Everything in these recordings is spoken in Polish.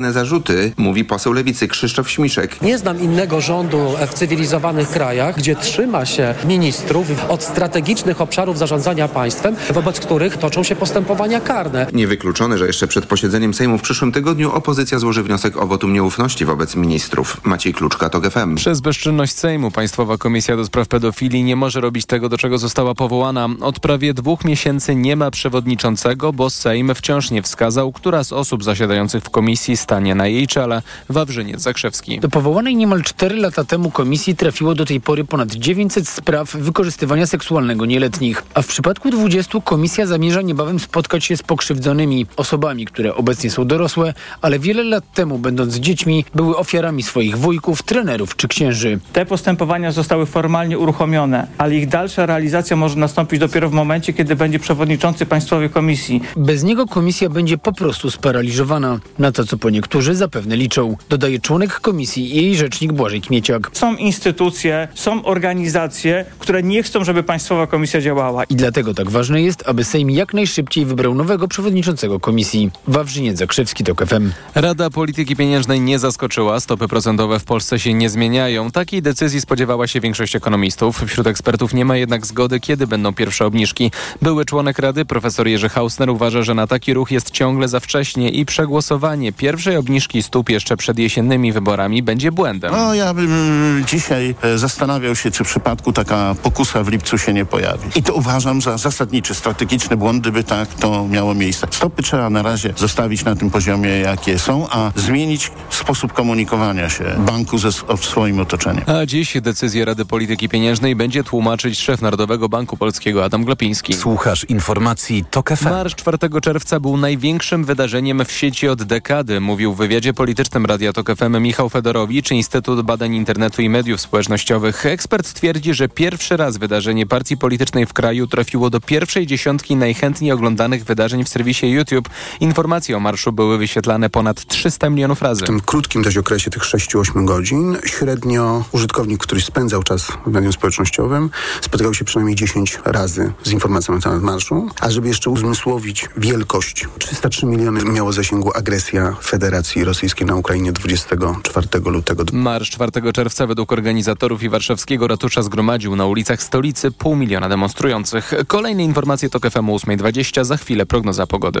Zarzuty, mówi poseł Lewicy Krzysztof Śmiszek. Nie znam innego rządu w cywilizowanych krajach, gdzie trzyma się ministrów od strategicznych obszarów zarządzania państwem, wobec których toczą się postępowania karne. Niewykluczone, że jeszcze przed posiedzeniem Sejmu w przyszłym tygodniu opozycja złoży wniosek o wotum nieufności wobec ministrów. Maciej Kluczka, TOK FM. Przez bezczynność Sejmu Państwowa Komisja do Spraw Pedofilii nie może robić tego, do czego została powołana. Od prawie dwóch miesięcy nie ma przewodniczącego, bo Sejm wciąż nie wskazał, która z osób zasiadających w komisji stanie na jej czele. Wawrzyniec Zakrzewski. Do powołanej niemal 4 lata temu komisji trafiło do tej pory ponad 900 spraw wykorzystywania seksualnego nieletnich. A w przypadku 20 komisja zamierza niebawem spotkać się z pokrzywdzonymi osobami, które obecnie są dorosłe, ale wiele lat temu, będąc dziećmi, były ofiarami swoich wujków, trenerów czy księży. Te postępowania zostały formalnie uruchomione, ale ich dalsza realizacja może nastąpić dopiero w momencie, kiedy będzie przewodniczący Państwowej Komisji. Bez niego komisja będzie po prostu sparaliżowana. Na to, co po niektórzy zapewne liczą, dodaje członek komisji i jej rzecznik Błażej Kmieciak. Są instytucje, są organizacje, które nie chcą, żeby Państwowa Komisja działała. I dlatego tak ważne jest, aby Sejm jak najszybciej wybrał nowego przewodniczącego komisji. Wawrzyniec Zakrzewski, TOK FM. Rada Polityki Pieniężnej nie zaskoczyła. Stopy procentowe w Polsce się nie zmieniają. Takiej decyzji spodziewała się większość ekonomistów. Wśród ekspertów nie ma jednak zgody, kiedy będą pierwsze obniżki. Były członek Rady, profesor Jerzy Hausner, uważa, że na taki ruch jest ciągle za wcześnie i przegłosowanie pierwszej obniżki stóp jeszcze przed jesiennymi wyborami będzie błędem. No ja bym dzisiaj e, zastanawiał się, czy w przypadku taka pokusa w lipcu się nie pojawi. I to uważam za zasadniczy, strategiczny błąd, gdyby tak to miało miejsce. Stopy trzeba na razie zostawić na tym poziomie, jakie są, a zmienić sposób komunikowania się banku ze swoim otoczeniem. A dziś decyzję Rady Polityki Pieniężnej będzie tłumaczyć szef Narodowego Banku Polskiego Adam Glapiński. Słuchasz informacji TOK FM. Marsz 4 czerwca był największym wydarzeniem w sieci od dekady, mówił w wywiadzie politycznym Radia TOK FM Michał Fedorowicz, Instytut Badań Internetu i Mediów Społecznościowych. Ekspert twierdzi, że pierwszy raz wydarzenie partii politycznej w kraju trafiło do pierwszej dziesiątki najchętniej oglądanych wydarzeń w serwisie YouTube. Informacje o marszu były wyświetlane ponad 300 milionów razy. W tym krótkim dość okresie tych 6-8 godzin średnio użytkownik, który spędzał czas w medium społecznościowym, spotykał się przynajmniej 10 razy z informacją na temat marszu. A żeby jeszcze uzmysłowić wielkość, 303 miliony miało zasięgu agresja Federacji Rosyjskiej na Ukrainie 24 lutego. Marsz 4 czerwca według organizatorów i warszawskiego ratusza zgromadził na ulicach stolicy pół miliona demonstrujących. Kolejne informacje to KFM 8.20, za chwilę prognoza pogody.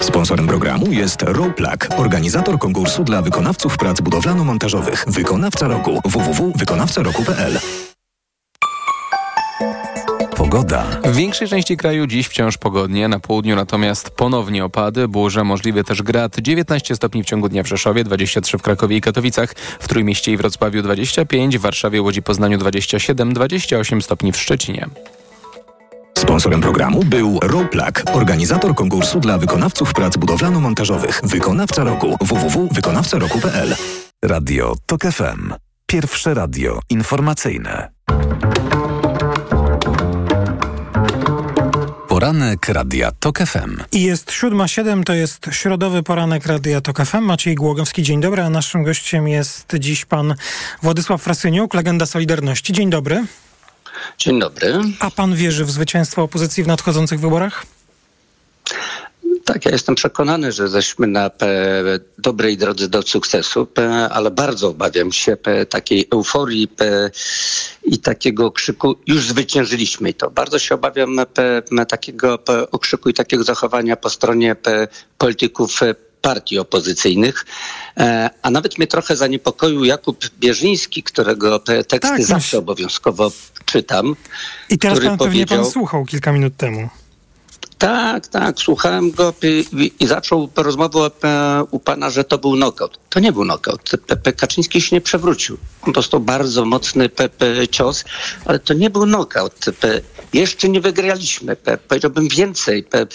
Sponsorem programu jest Roplak, organizator konkursu dla wykonawców prac budowlano-montażowych. Wykonawca roku www.wykonawcaroku.pl Pogoda. W większej części kraju dziś wciąż pogodnie, na południu natomiast ponownie opady, burze, możliwy też grad. 19 stopni w ciągu dnia w Rzeszowie, 23 w Krakowie i Katowicach, w Trójmieście i Wrocławiu 25, w Warszawie, Łodzi, Poznaniu 27, 28 stopni w Szczecinie. Sponsorem programu był Roplak, organizator konkursu dla wykonawców prac budowlano-montażowych. Wykonawca roku www.wykonawcaroku.pl Radio TOK FM. Pierwsze radio informacyjne. Poranek Radia TOK FM. I jest 7.07, to jest środowy poranek Radia TOK FM. Maciej Głogowski, dzień dobry, a naszym gościem jest dziś pan Władysław Frasyniuk, legenda Solidarności. Dzień dobry. Dzień dobry. A pan wierzy w zwycięstwo opozycji w nadchodzących wyborach? Tak, ja jestem przekonany, że jesteśmy na dobrej drodze do sukcesu, ale bardzo obawiam się takiej euforii i takiego krzyku, już zwyciężyliśmy i to. Bardzo się obawiam takiego okrzyku i takiego zachowania po stronie polityków partii opozycyjnych, a nawet mnie trochę zaniepokoił Jakub Bierzyński, którego teksty tak, zawsze obowiązkowo czytam. I teraz pan pewnie pan słuchał kilka minut temu. Tak, tak, słuchałem go i, zaczął rozmowę u pana, że to był knockout. To nie był knockout. Pepe Kaczyński się nie przewrócił. On dostał bardzo mocny Pepe cios, ale to nie był knockout. Pe, jeszcze nie wygraliśmy. Pe, powiedziałbym więcej. Pe,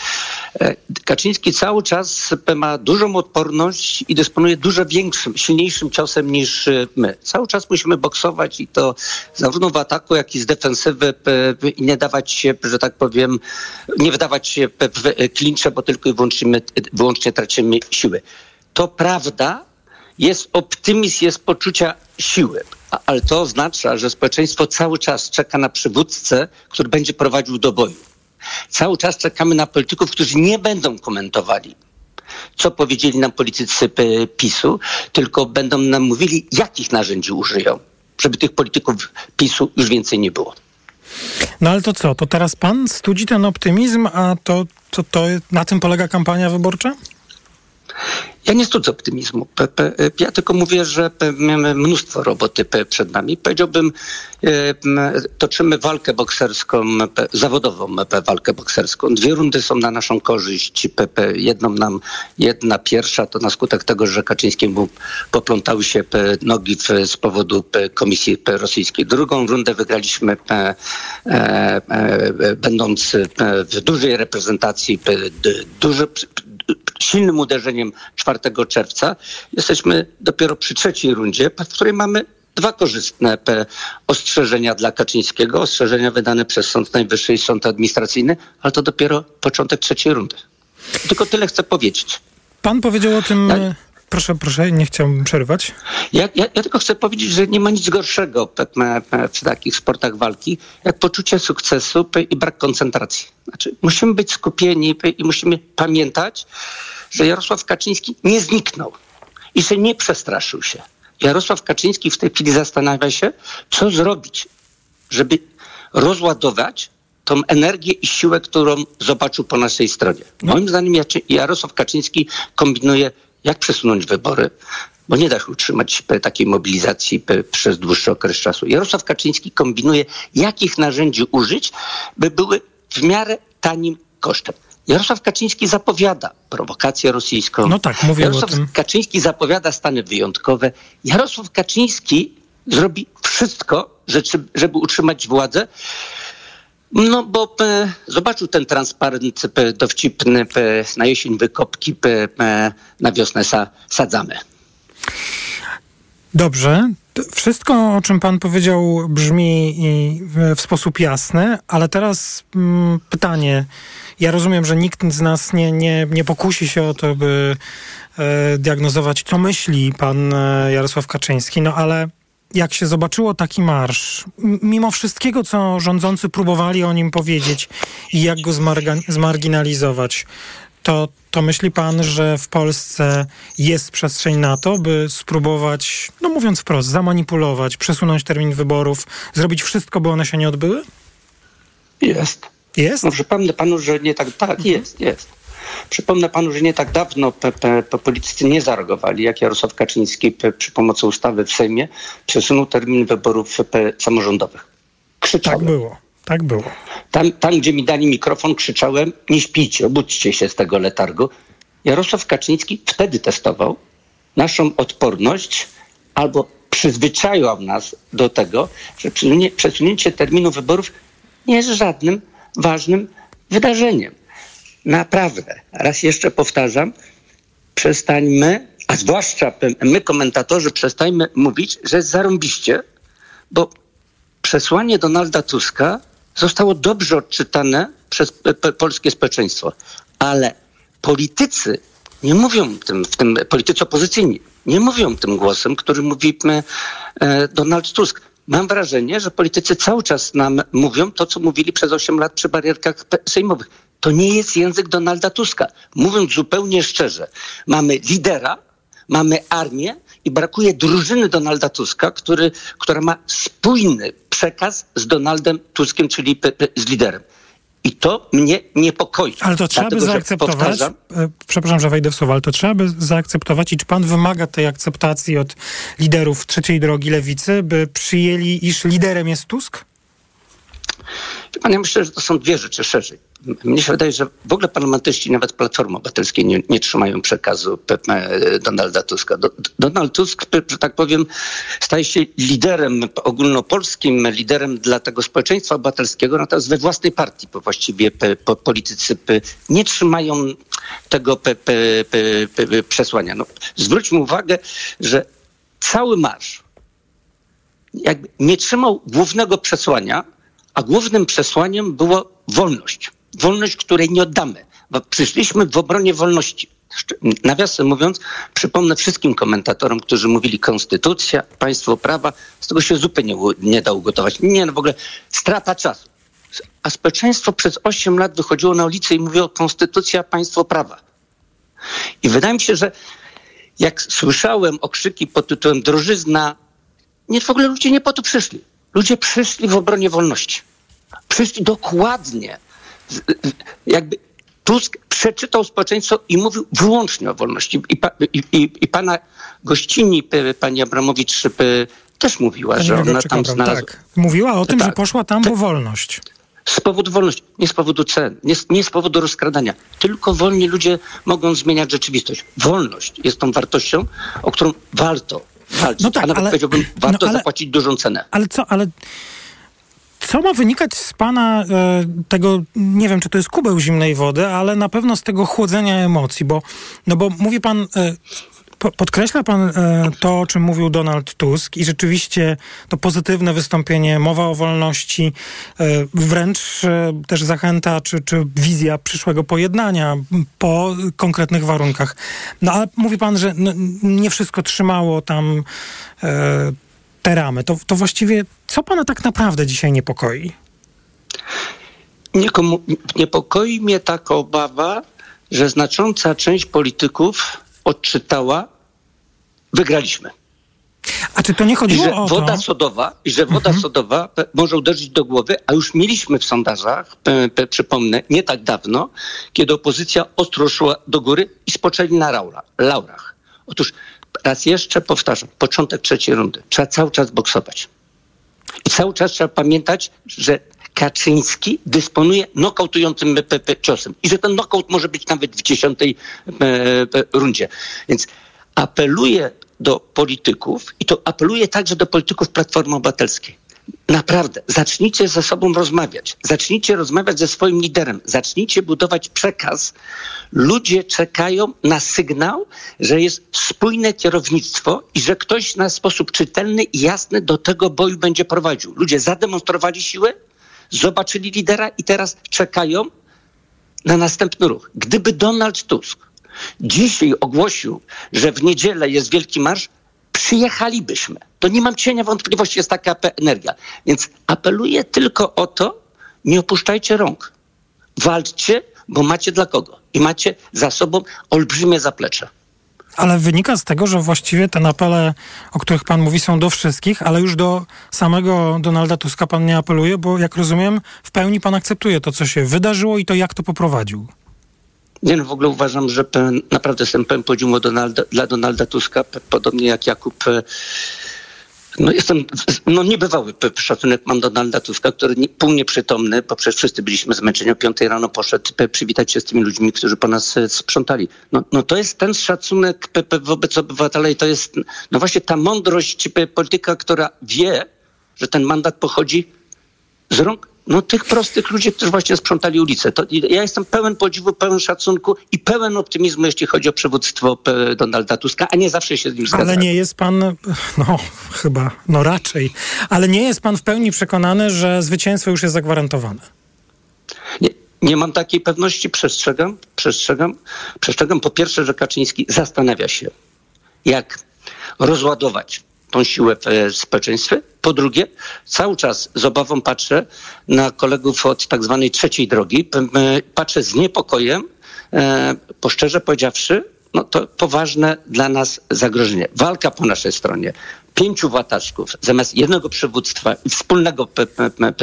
Kaczyński cały czas ma dużą odporność i dysponuje dużo większym, silniejszym ciosem niż my. Cały czas musimy boksować i to zarówno w ataku, jak i z defensywy i nie dawać się, że tak powiem, nie wydawać się w klincze, bo tylko i wyłącznie, wyłącznie tracimy siły. To prawda, jest optymizm, jest poczucia siły. Ale to oznacza, że społeczeństwo cały czas czeka na przywódcę, który będzie prowadził do boju. Cały czas czekamy na polityków, którzy nie będą komentowali co powiedzieli nam politycy PiSu, tylko będą nam mówili, jakich narzędzi użyją, żeby tych polityków PiSu już więcej nie było. No ale to co? To teraz pan studzi ten optymizm, a to, to, to na tym polega kampania wyborcza? Ja nie studzę optymizmu. Ja tylko mówię, że mamy mnóstwo roboty przed nami. Powiedziałbym, e, toczymy walkę bokserską, zawodową walkę bokserską. Dwie rundy są na naszą korzyść. Jedną nam, jedna pierwsza to na skutek tego, że Kaczyńskiemu poplątały się nogi z powodu Komisji Rosyjskiej. Drugą rundę wygraliśmy e, e, będąc w dużej reprezentacji, duży, silnym uderzeniem 4 czerwca. Jesteśmy dopiero przy trzeciej rundzie, w której mamy dwa korzystne ostrzeżenia dla Kaczyńskiego, ostrzeżenia wydane przez Sąd Najwyższy i Sąd Administracyjny, ale to dopiero początek trzeciej rundy. Tylko tyle chcę powiedzieć. Pan powiedział o tym. Proszę, proszę, nie chciałbym przerwać. Ja, ja, ja, tylko chcę powiedzieć, że nie ma nic gorszego w takich sportach walki, jak poczucie sukcesu i brak koncentracji. Znaczy, musimy być skupieni i musimy pamiętać, że Jarosław Kaczyński nie zniknął i że nie przestraszył się. Jarosław Kaczyński w tej chwili zastanawia się, co zrobić, żeby rozładować tą energię i siłę, którą zobaczył po naszej stronie. No. Moim zdaniem Jarosław Kaczyński kombinuje jak przesunąć wybory, bo nie da się utrzymać takiej mobilizacji przez dłuższy okres czasu. Jarosław Kaczyński kombinuje, jakich narzędzi użyć, by były w miarę tanim kosztem. Jarosław Kaczyński zapowiada prowokację rosyjską. No tak, mówię Jarosław o tym. Kaczyński zapowiada stany wyjątkowe. Jarosław Kaczyński zrobi wszystko, żeby utrzymać władzę. No bo e, zobaczył ten transparent e, dowcipny e, na jesień wykopki, e, na wiosnę sa, sadzamy. Dobrze. Wszystko, o czym pan powiedział, brzmi w sposób jasny, ale teraz mm, pytanie. Ja rozumiem, że nikt z nas nie, nie, nie pokusi się o to, by e, diagnozować, co myśli pan Jarosław Kaczyński, no ale jak się zobaczyło taki marsz, mimo wszystkiego, co rządzący próbowali o nim powiedzieć i jak go zmarginalizować, to, to myśli pan, że w Polsce jest przestrzeń na to, by spróbować, no mówiąc wprost, zamanipulować, przesunąć termin wyborów, zrobić wszystko, by one się nie odbyły? Jest. Jest? No, przypomnę panu, że nie tak. Tak, mhm. jest, jest. Przypomnę panu, że nie tak dawno politycy nie zareagowali, jak Jarosław Kaczyński przy pomocy ustawy w Sejmie przesunął termin wyborów samorządowych. Krzyczałem. Tak było. Tak było. Tam, tam, gdzie mi dali mikrofon, krzyczałem: Nie śpijcie, obudźcie się z tego letargu. Jarosław Kaczyński wtedy testował naszą odporność albo przyzwyczaił nas do tego, że przesunięcie terminu wyborów nie jest żadnym ważnym wydarzeniem. Naprawdę, raz jeszcze powtarzam, przestańmy, a zwłaszcza my komentatorzy, przestańmy mówić, że zarąbiście, bo przesłanie Donalda Tuska zostało dobrze odczytane przez polskie społeczeństwo, ale politycy nie mówią tym, w tym politycy opozycyjni, nie mówią tym głosem, który mówi e, Donald Tusk. Mam wrażenie, że politycy cały czas nam mówią to, co mówili przez 8 lat przy barierkach sejmowych. To nie jest język Donalda Tuska. Mówiąc zupełnie szczerze, mamy lidera, mamy armię i brakuje drużyny Donalda Tuska, który, która ma spójny przekaz z Donaldem Tuskiem, czyli z liderem. I to mnie niepokoi. Ale to trzeba by zaakceptować. E, przepraszam, że wejdę w słowo, ale to trzeba by zaakceptować. I czy pan wymaga tej akceptacji od liderów trzeciej drogi lewicy, by przyjęli, iż liderem jest Tusk? Pan, ja myślę, że to są dwie rzeczy szerzej. Mnie się wydaje, że w ogóle parlamentyści, nawet Platformy Obywatelskiej nie, nie trzymają przekazu Donalda Tuska. Donald Tusk, że tak powiem, staje się liderem ogólnopolskim, liderem dla tego społeczeństwa obywatelskiego, natomiast we własnej partii bo właściwie politycy nie trzymają tego przesłania. No, zwróćmy uwagę, że cały marsz nie trzymał głównego przesłania, a głównym przesłaniem było wolność. Wolność, której nie oddamy, bo przyszliśmy w obronie wolności. Nawiasem mówiąc, przypomnę wszystkim komentatorom, którzy mówili konstytucja, państwo prawa, z tego się zupełnie nie, nie da ugotować. Nie, no w ogóle strata czasu. A społeczeństwo przez 8 lat wychodziło na ulicę i mówiło konstytucja, państwo prawa. I wydaje mi się, że jak słyszałem okrzyki pod tytułem drożyzna, nie w ogóle ludzie nie po to przyszli. Ludzie przyszli w obronie wolności. Przyszli dokładnie. Jakby Tusk przeczytał społeczeństwo i mówił wyłącznie o wolności. I, pa, i, i, i pana gościni, pani Abramowicz, też mówiła, Pani że ona tam znalazła. Tak. Mówiła o tym, Tak. że poszła tam, bo wolność. Z powodu wolności, nie z powodu cen, nie z, nie z powodu rozkradania. Tylko wolni ludzie mogą zmieniać rzeczywistość. Wolność jest tą wartością, o którą warto walczyć. No tak, a nawet ale- powiedziałbym, warto no ale- zapłacić dużą cenę. Ale co, ale co ma wynikać z pana e, tego, nie wiem, czy to jest kubeł zimnej wody, ale na pewno z tego chłodzenia emocji, bo, no bo mówi pan, e, po, podkreśla pan e, to, o czym mówił Donald Tusk i rzeczywiście to pozytywne wystąpienie, mowa o wolności, wręcz też zachęta, czy, czy wizja przyszłego pojednania po konkretnych warunkach. No ale mówi pan, że nie wszystko trzymało tam te ramy, to, to właściwie co pana tak naprawdę dzisiaj niepokoi? Nikomu, niepokoi mnie taka obawa, że znacząca część polityków odczytała, wygraliśmy. A czy to nie I chodziło że o woda to? sodowa, i że woda sodowa pe- może uderzyć do głowy, a już mieliśmy w sondażach, pe, przypomnę, nie tak dawno, kiedy opozycja ostro szła do góry i spoczęli na laura, laurach. Otóż raz jeszcze powtarzam, początek trzeciej rundy. Trzeba cały czas boksować. I cały czas trzeba pamiętać, że Kaczyński dysponuje nokautującym ciosem i że ten nokaut może być nawet w dziesiątej e, e, rundzie. Więc apeluję do polityków i to apeluję także do polityków Platformy Obywatelskiej. Naprawdę, zacznijcie ze sobą rozmawiać. Zacznijcie rozmawiać ze swoim liderem. Zacznijcie budować przekaz. Ludzie czekają na sygnał, że jest spójne kierownictwo i że ktoś na sposób czytelny i jasny do tego boju będzie prowadził. Ludzie zademonstrowali siłę, zobaczyli lidera i teraz czekają na następny ruch. Gdyby Donald Tusk dzisiaj ogłosił, że w niedzielę jest wielki marsz, przyjechalibyśmy. To nie mam cienia wątpliwości, jest taka energia. Więc apeluję tylko o to, nie opuszczajcie rąk. Walczcie, bo macie dla kogo. I macie za sobą olbrzymie zaplecze. Ale wynika z tego, że właściwie te apele, o których pan mówi, są do wszystkich, ale już do samego Donalda Tuska pan nie apeluje, bo jak rozumiem, w pełni pan akceptuje to, co się wydarzyło i to, jak to poprowadził. Nie no, w ogóle uważam, że pełen, naprawdę jestem pełen podziwu Donalda, dla Donalda Tuska, podobnie jak Jakub. e, No jestem, no niebywały szacunek mam do Donalda Tuska, który nie, pół nieprzytomny, bo przecież wszyscy byliśmy zmęczeni, o piątej rano poszedł przywitać się z tymi ludźmi, którzy po nas e, sprzątali. No, no to jest ten szacunek wobec obywatela i to jest no właśnie ta mądrość polityka, która wie, że ten mandat pochodzi z rąk no, tych prostych ludzi, którzy właśnie sprzątali ulicę. To, ja jestem pełen podziwu, pełen szacunku i pełen optymizmu, jeśli chodzi o przywództwo p- Donalda Tuska, a nie zawsze się z nim zgadzam. Ale nie jest pan, no chyba, no raczej, ale nie jest pan w pełni przekonany, że zwycięstwo już jest zagwarantowane. Nie, nie mam takiej pewności, przestrzegam, przestrzegam. Przestrzegam po pierwsze, że Kaczyński zastanawia się, jak rozładować tą siłę w e, społeczeństwie. Po drugie, cały czas z obawą patrzę na kolegów od tak zwanej trzeciej drogi. Patrzę z niepokojem, e, bo szczerze powiedziawszy, no to poważne dla nas zagrożenie. Walka po naszej stronie. Pięciu wataczków zamiast jednego przywództwa i wspólnego,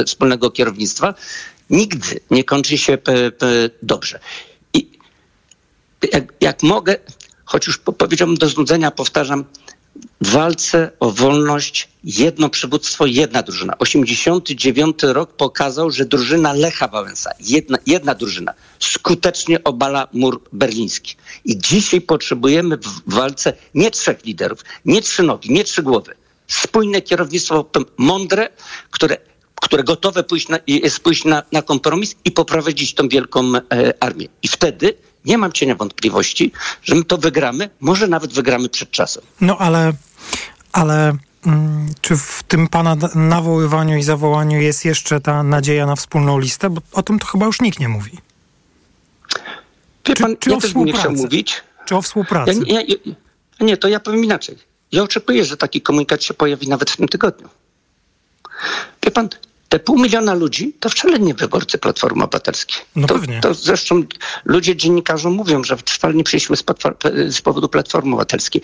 wspólnego kierownictwa nigdy nie kończy się dobrze. I jak, jak mogę, choć już po- powiedziałbym do znudzenia, powtarzam, w walce o wolność jedno przywództwo, jedna drużyna. 89 rok pokazał, że drużyna Lecha Wałęsa, jedna, jedna drużyna, skutecznie obala mur berliński. I dzisiaj potrzebujemy w walce nie trzech liderów, nie trzy nogi, nie trzy głowy. Spójne kierownictwo, mądre, które, które gotowe pójść na, jest pójść na, na kompromis i poprowadzić tą wielką e, armię. I wtedy nie mam cienia wątpliwości, że my to wygramy, może nawet wygramy przed czasem. No ale, ale mm, czy w tym pana nawoływaniu i zawołaniu jest jeszcze ta nadzieja na wspólną listę? Bo o tym to chyba już nikt nie mówi. Wie Czy- pan, czy ja o też nie chciał mówić. Czy o współpracy? nie, ja, ja, nie, to ja powiem inaczej. Ja oczekuję, że taki komunikat się pojawi nawet w tym tygodniu. Wie pan, te pół miliona ludzi to wcale nie wyborcy Platformy Obywatelskiej. No to, pewnie. to zresztą ludzie, dziennikarze mówią, że wcale nie przyszły z, z powodu Platformy Obywatelskiej.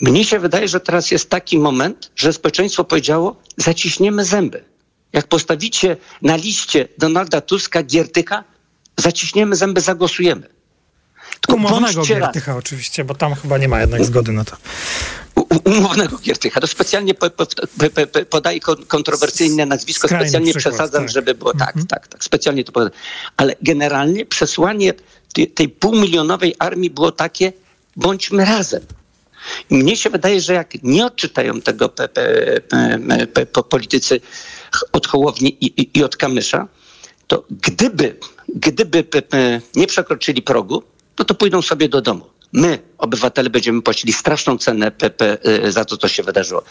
Mnie się wydaje, że teraz jest taki moment, że społeczeństwo powiedziało, zaciśniemy zęby. Jak postawicie na liście Donalda Tuska, Giertycha, zaciśniemy zęby, zagłosujemy. Tylko Umownego bądźcie raz. Giertycha oczywiście, bo tam chyba nie ma jednak zgody na to. Umownego Giertycha. To specjalnie po, po, po, po, podaję kon- kontrowersyjne nazwisko, Skrajny specjalnie przykład, przesadzam, tak. żeby było tak, tak, tak, specjalnie to podam. Ale generalnie przesłanie tej, tej półmilionowej armii było takie, bądźmy razem. I mnie się wydaje, że jak nie odczytają tego pe, pe, pe, pe, po politycy od Hołowni i, i, i od Kamysza, to gdyby, gdyby nie przekroczyli progu, no to pójdą sobie do domu. My, obywatele, będziemy płacili straszną cenę pe, y, za to, co się wydarzyło.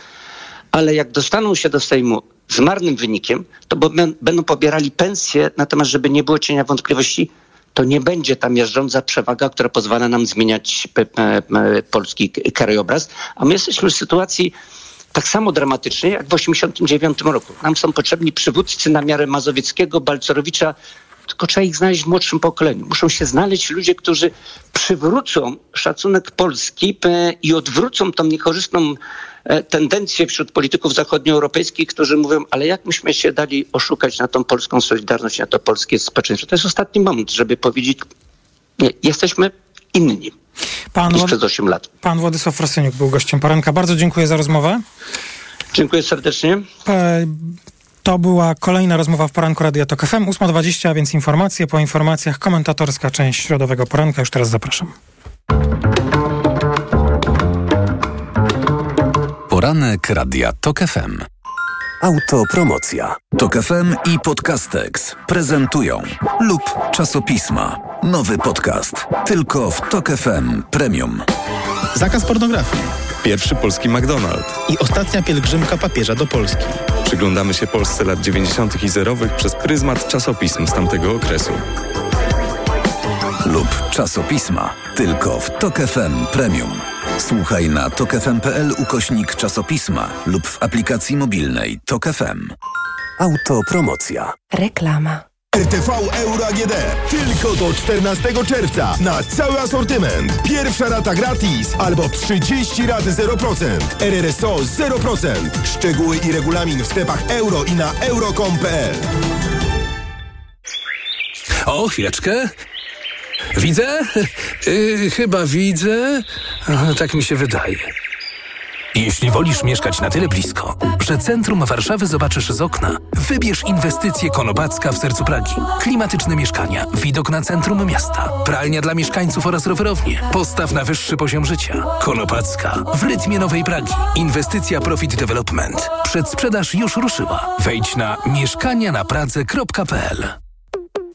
Ale jak dostaną się do Sejmu z marnym wynikiem, to będą pobierali pensje, natomiast żeby nie było cienia wątpliwości, to nie będzie ta miażdżąca przewaga, która pozwala nam zmieniać polski krajobraz. A my jesteśmy w sytuacji tak samo dramatycznej jak w 1989 roku. Nam są potrzebni przywódcy na miarę Mazowieckiego, Balcerowicza, tylko trzeba ich znaleźć w młodszym pokoleniu. Muszą się znaleźć ludzie, którzy przywrócą szacunek Polski pe, i odwrócą tą niekorzystną e, tendencję wśród polityków zachodnioeuropejskich, którzy mówią, ale jak myśmy się dali oszukać na tą polską solidarność, na to polskie społeczeństwo. To jest ostatni moment, żeby powiedzieć, nie, jesteśmy inni Pan, niż przez 8 lat. pan Władysław Frasyniuk był gościem poranka. Bardzo dziękuję za rozmowę. Dziękuję serdecznie. To była kolejna rozmowa w poranku Radia Tok FM. 8.20, a więc informacje. Po informacjach komentatorska część środowego poranka. Już teraz zapraszam. Poranek Radia TOK FM. Autopromocja. TOK FM i Podcastex prezentują lub czasopisma. Nowy podcast. Tylko w TOK FM Premium. Zakaz pornografii. Pierwszy polski McDonald's. I ostatnia pielgrzymka papieża do Polski. Przyglądamy się Polsce lat 90. i zerowych przez pryzmat czasopism z tamtego okresu. Lub czasopisma. Tylko w TOK FM Premium. Słuchaj na tokefm.pl ukośnik czasopisma lub w aplikacji mobilnej TOK FM. Autopromocja. Reklama. RTV Euro AGD. Tylko do 14 czerwca na cały asortyment. Pierwsza rata gratis albo 30 rat 0%. RRSO 0%. Szczegóły i regulamin w sklepach euro i na euro.com.pl. O, chwileczkę. Widzę? Yy, chyba widzę. Tak mi się wydaje. Jeśli wolisz mieszkać na tyle blisko, że centrum Warszawy zobaczysz z okna, wybierz inwestycje Konopacka w sercu Pragi. Klimatyczne mieszkania, widok na centrum miasta, pralnia dla mieszkańców oraz rowerownie. Postaw na wyższy poziom życia. Konopacka w rytmie Nowej Pragi. Inwestycja Profit Development. Przedsprzedaż już ruszyła. Wejdź na mieszkania-na-pradze.pl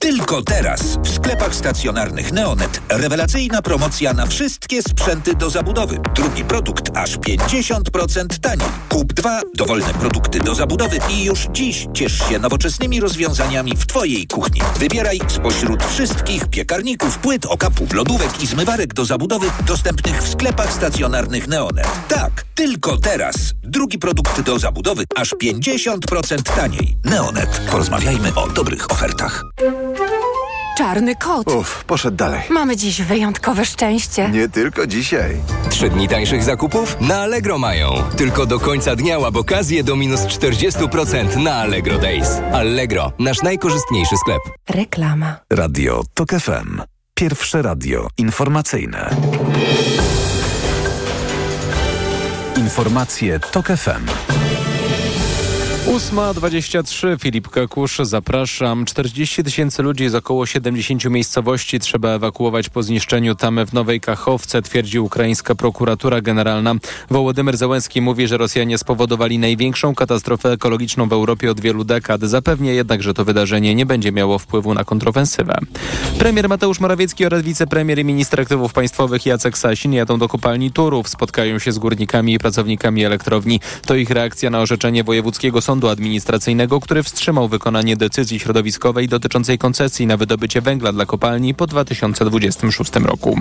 Tylko teraz w sklepach stacjonarnych Neonet rewelacyjna promocja na wszystkie sprzęty do zabudowy. Drugi produkt aż 50% taniej. Kup dwa dowolne produkty do zabudowy i już dziś ciesz się nowoczesnymi rozwiązaniami w Twojej kuchni. Wybieraj spośród wszystkich piekarników, płyt, okapów, lodówek i zmywarek do zabudowy dostępnych w sklepach stacjonarnych Neonet. Tak, tylko teraz. Drugi produkt do zabudowy aż 50% taniej. Neonet. Porozmawiajmy o dobrych ofertach. Czarny kot. Uff, poszedł dalej. Mamy dziś wyjątkowe szczęście. Nie tylko dzisiaj. Trzy dni tańszych zakupów na Allegro mają. Tylko do końca dnia łap okazję do minus 40% na Allegro Days. Allegro, nasz najkorzystniejszy sklep. Reklama. Radio TOK FM. Pierwsze radio informacyjne. Informacje TOK FM. 8.23, Filip Kakusz, zapraszam. 40 tysięcy ludzi z około 70 miejscowości trzeba ewakuować po zniszczeniu tamy w Nowej Kachowce, twierdzi ukraińska prokuratura generalna. Wołodymyr Zełenski mówi, że Rosjanie spowodowali największą katastrofę ekologiczną w Europie od wielu dekad. Zapewnia jednak, że to wydarzenie nie będzie miało wpływu na kontrofensywę. Premier Mateusz Morawiecki oraz wicepremier i minister aktywów państwowych Jacek Sasin jadą do kopalni Turów. Spotkają się z górnikami i pracownikami elektrowni. To ich reakcja na orzeczenie Wojewódzkiego Sądu Sądu Administracyjnego, który wstrzymał wykonanie decyzji środowiskowej dotyczącej koncesji na wydobycie węgla dla kopalni po 2026 roku.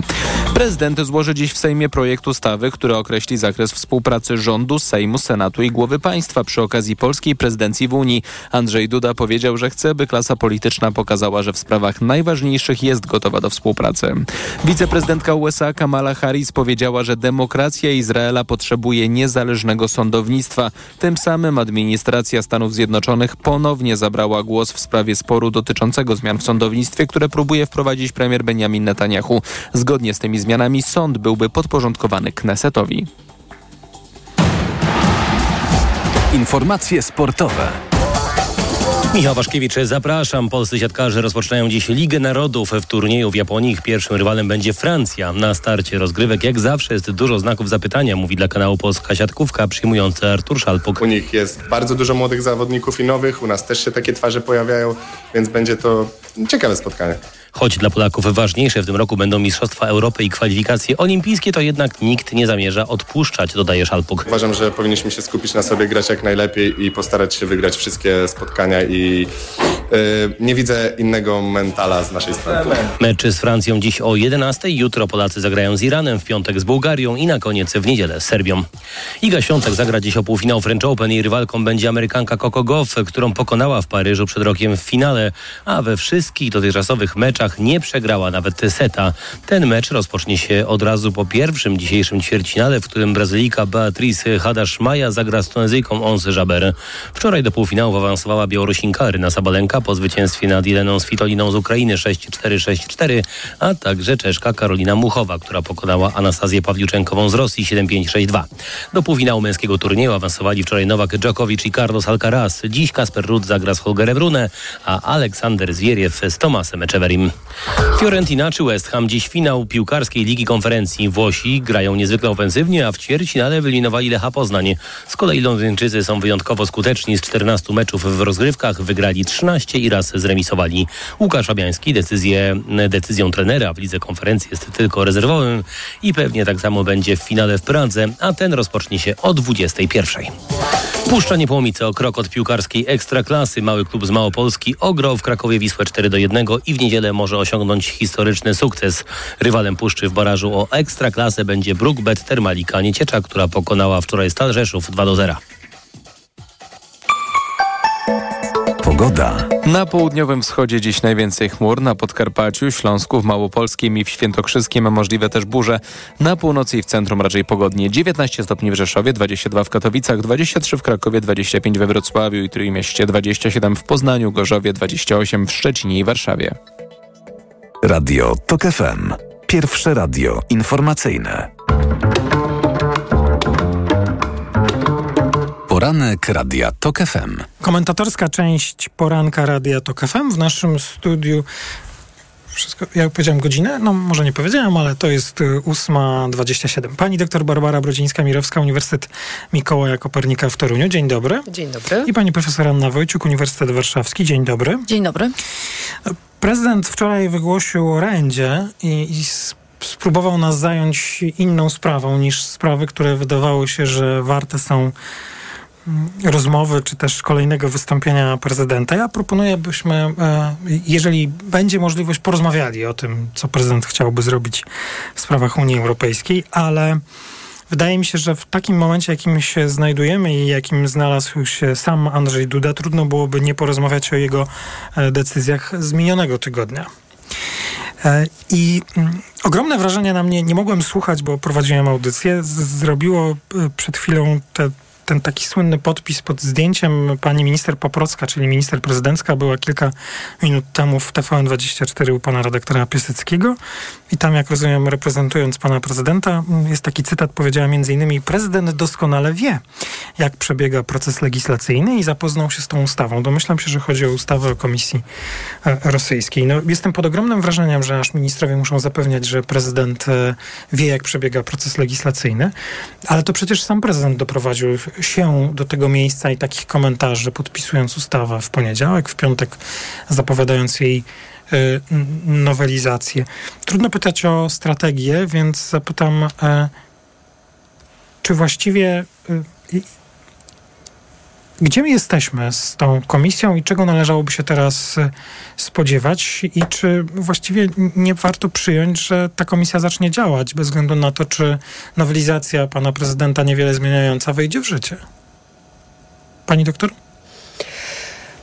Prezydent złoży dziś w Sejmie projekt ustawy, który określi zakres współpracy rządu, Sejmu, Senatu i głowy państwa przy okazji polskiej prezydencji w Unii. Andrzej Duda powiedział, że chce, by klasa polityczna pokazała, że w sprawach najważniejszych jest gotowa do współpracy. Wiceprezydentka USA Kamala Harris powiedziała, że demokracja Izraela potrzebuje niezależnego sądownictwa. Tym samym administracja Stanów Zjednoczonych ponownie zabrała głos w sprawie sporu dotyczącego zmian w sądownictwie, które próbuje wprowadzić premier Benjamin Netanyahu. Zgodnie z tymi zmianami sąd byłby podporządkowany Knesetowi. Informacje sportowe. Michał Waszkiewicz, zapraszam. Polscy siatkarze rozpoczynają dziś Ligę Narodów w turnieju w Japonii. Ich pierwszym rywalem będzie Francja. Na starcie rozgrywek jak zawsze jest dużo znaków zapytania, mówi dla kanału Polska Siatkówka przyjmujący Artur Szalpuk. U nich jest bardzo dużo młodych zawodników i nowych, u nas też się takie twarze pojawiają, więc będzie to ciekawe spotkanie. Choć dla Polaków ważniejsze w tym roku będą Mistrzostwa Europy i kwalifikacje olimpijskie, to jednak nikt nie zamierza odpuszczać, dodaje Szalpuk. Uważam, że powinniśmy się skupić na sobie, grać jak najlepiej i postarać się wygrać wszystkie spotkania i yy, nie widzę innego mentala z naszej strony. Mecz z Francją dziś o 11. Jutro Polacy zagrają z Iranem, w piątek z Bułgarią i na koniec w niedzielę z Serbią. Iga Świątek zagra dziś o półfinał French Open. Jej rywalką będzie Amerykanka Coco Gauff, którą pokonała w Paryżu przed rokiem w finale, a we wszystkich dotychczasowych meczach nie przegrała nawet seta. Ten mecz rozpocznie się od razu po pierwszym dzisiejszym ćwierćfinale, w którym Brazylijka Beatrice Hadasz-Maja zagra z Tunezyjką Onze Jaber. Wczoraj do półfinału awansowała Białorusinka Ryna Sabalenka po zwycięstwie nad Jeleną Svitoliną z Ukrainy 6-4-6-4, a także Czeszka Karolina Muchowa, która pokonała Anastazję Pawliuczenkową z Rosji 7-5-6-2. Do półfinału męskiego turnieju awansowali wczoraj Nowak Djokovic i Carlos Alcaraz. Dziś Kasper Rudd zagra z Holgerem Rune, a Aleksander Zwieriew z Tomasem Echeverim. Fiorentina czy West Ham dziś finał piłkarskiej Ligi Konferencji. Włosi grają niezwykle ofensywnie, a w ćwierćfinale wyeliminowali Lecha Poznań. Z kolei Londyńczycy są wyjątkowo skuteczni. Z 14 meczów w rozgrywkach wygrali 13 i raz zremisowali. Łukasz Fabiański decyzję, decyzją trenera w Lidze Konferencji jest tylko rezerwowym i pewnie tak samo będzie w finale w Pradze, a ten rozpocznie się o 21. Puszcza Niepołomice o krok od piłkarskiej ekstraklasy. Mały klub z Małopolski ograł w Krakowie Wisłę 4 do 1 i w niedzielę może osiągnąć historyczny sukces. Rywalem Puszczy w barażu o ekstraklasę będzie Brookbet Termalika Nieciecza, która pokonała wczoraj Stal Rzeszów 2 do 0. Pogoda. Na południowym wschodzie dziś najwięcej chmur, na Podkarpaciu, Śląsku, w Małopolskim i w Świętokrzyskim możliwe też burze. Na północy i w centrum raczej pogodnie. 19 stopni w Rzeszowie, 22 w Katowicach, 23 w Krakowie, 25 we Wrocławiu i Trójmieście, 27 w Poznaniu, Gorzowie, 28 w Szczecinie i Warszawie. Radio TOK FM. Pierwsze radio informacyjne. Poranek Radia TOK FM. Komentatorska część poranka Radia TOK FM w naszym studiu wszystko, ja powiedziałem godzinę? No może nie powiedziałem, ale to jest 8.27. Pani doktor Barbara Brodzińska-Mirowska, Uniwersytet Mikołaja Kopernika w Toruniu. Dzień dobry. Dzień dobry. I pani profesor Anna Wojciuk, Uniwersytet Warszawski. Dzień dobry. Dzień dobry. Prezydent wczoraj wygłosił orędzie i, i spróbował nas zająć inną sprawą niż sprawy, które wydawało się, że warte są rozmowy, czy też kolejnego wystąpienia prezydenta. Ja proponuję, byśmy, jeżeli będzie możliwość, porozmawiali o tym, co prezydent chciałby zrobić w sprawach Unii Europejskiej, ale wydaje mi się, że w takim momencie, jakim się znajdujemy i jakim znalazł się sam Andrzej Duda, trudno byłoby nie porozmawiać o jego decyzjach z minionego tygodnia. I ogromne wrażenie na mnie, nie mogłem słuchać, bo prowadziłem audycję, zrobiło przed chwilą te ten taki słynny podpis pod zdjęciem pani minister Poprocka, czyli minister prezydencka, była kilka minut temu w TVN24 u pana redaktora Piaseckiego. I tam, jak rozumiem, reprezentując pana prezydenta, jest taki cytat, powiedziała między innymi, prezydent doskonale wie, jak przebiega proces legislacyjny i zapoznał się z tą ustawą. Domyślam się, że chodzi o ustawę o Komisji Rosyjskiej. No, jestem pod ogromnym wrażeniem, że aż ministrowie muszą zapewniać, że prezydent wie, jak przebiega proces legislacyjny, ale to przecież sam prezydent doprowadził się do tego miejsca i takich komentarzy, podpisując ustawę w poniedziałek, w piątek zapowiadając jej y, nowelizację. Trudno pytać o strategię, więc zapytam, y, czy właściwie y, Gdzie my jesteśmy z tą komisją i czego należałoby się teraz e, spodziewać? I czy właściwie nie warto przyjąć, że ta komisja zacznie działać bez względu na to, czy nowelizacja pana prezydenta niewiele zmieniająca wejdzie w życie? Pani doktor?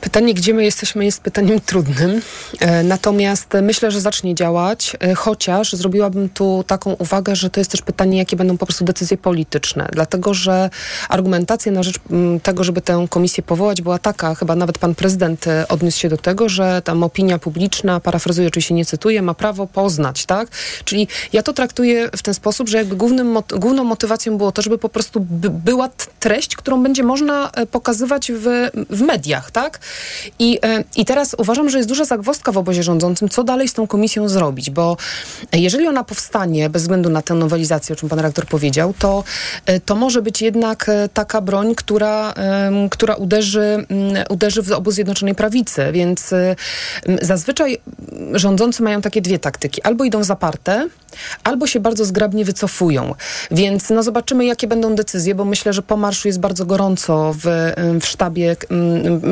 Pytanie, gdzie my jesteśmy, jest pytaniem trudnym. E, natomiast myślę, że zacznie działać, e, chociaż zrobiłabym tu taką uwagę, że to jest też pytanie, jakie będą po prostu decyzje polityczne. Dlatego, że argumentacja na rzecz m, tego, żeby tę komisję powołać, była taka, chyba nawet pan prezydent e, odniósł się do tego, że tam opinia publiczna, parafrazuję, oczywiście nie cytuję, ma prawo poznać, tak? Czyli ja to traktuję w ten sposób, że jakby głównym, główną motywacją było to, żeby po prostu by, była treść, którą będzie można pokazywać w, w mediach, tak? I, e, I teraz uważam, że jest duża zagwozdka w obozie rządzącym, co dalej z tą komisją zrobić, bo jeżeli ona powstanie bez względu na tę nowelizację, o czym pan rektor powiedział, to, e, to może być jednak e, taka broń, która, która uderzy, mm, uderzy w obóz Zjednoczonej Prawicy, więc zazwyczaj rządzący mają takie dwie taktyki. Albo idą zaparte, albo się bardzo zgrabnie wycofują. Więc no zobaczymy, jakie będą decyzje, bo myślę, że po marszu jest bardzo gorąco w, w, sztabie,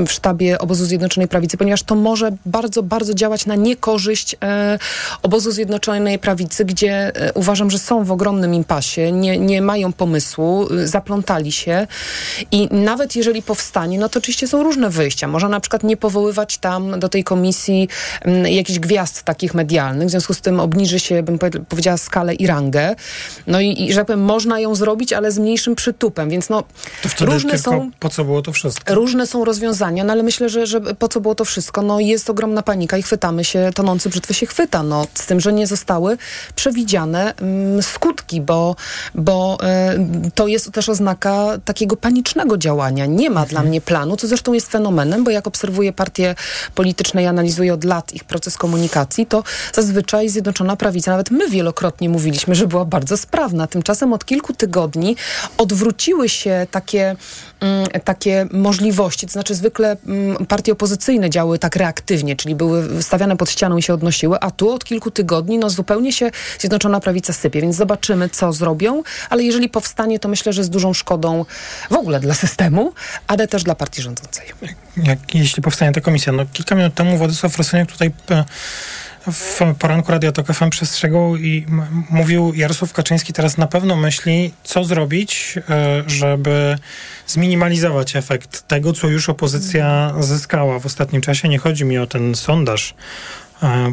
w sztabie obozu Zjednoczonej Prawicy, ponieważ to może bardzo, bardzo działać na niekorzyść e, obozu Zjednoczonej Prawicy, gdzie e, uważam, że są w ogromnym impasie, nie, nie mają pomysłu, y, zaplątali się i nawet jeżeli powstanie, no to oczywiście są różne wyjścia. Można na przykład nie powoływać tam do tej komisji m, jakichś gwiazd takich medialnych, w związku z tym obniży się, bym powie- powiedziała, skalę i rangę. No i, i że tak powiem, można ją zrobić, ale z mniejszym przytupem, więc no To wtedy różne tylko są... po co było to wszystko? Różne są rozwiązania, no ale myślę, że, że po co było to wszystko? No jest ogromna panika i chwytamy się, tonący brzytwy się chwyta, no z tym, że nie zostały przewidziane mm, skutki, bo, bo y, to jest też oznaka takiego panicznego działania. Nie ma dla mnie planu, co zresztą jest fenomenem, bo jak obserwuję partie polityczne i analizuję od lat ich proces komunikacji, to zazwyczaj Zjednoczona Prawica, nawet my wielokrotnie mówiliśmy, że była bardzo sprawna. Tymczasem od kilku tygodni odwróciły się takie, mm, takie możliwości, to znaczy zwykle mm, partie opozycyjne działały tak reaktywnie, czyli były stawiane pod ścianą i się odnosiły, a tu od kilku tygodni no zupełnie się Zjednoczona Prawica sypie, więc zobaczymy, co zrobią, ale jeżeli powstanie, to myślę, że z dużą szkodą w ogóle dla systemu, ale też dla partii rządzącej. Jak, jeśli powstanie ta komisja. No, kilka minut temu Władysław Roseniak tutaj e, w poranku Radia Tok FM przestrzegał i mówił Jarosław Kaczyński teraz na pewno myśli, co zrobić, e, żeby zminimalizować efekt tego, co już opozycja zyskała w ostatnim czasie. Nie chodzi mi o ten sondaż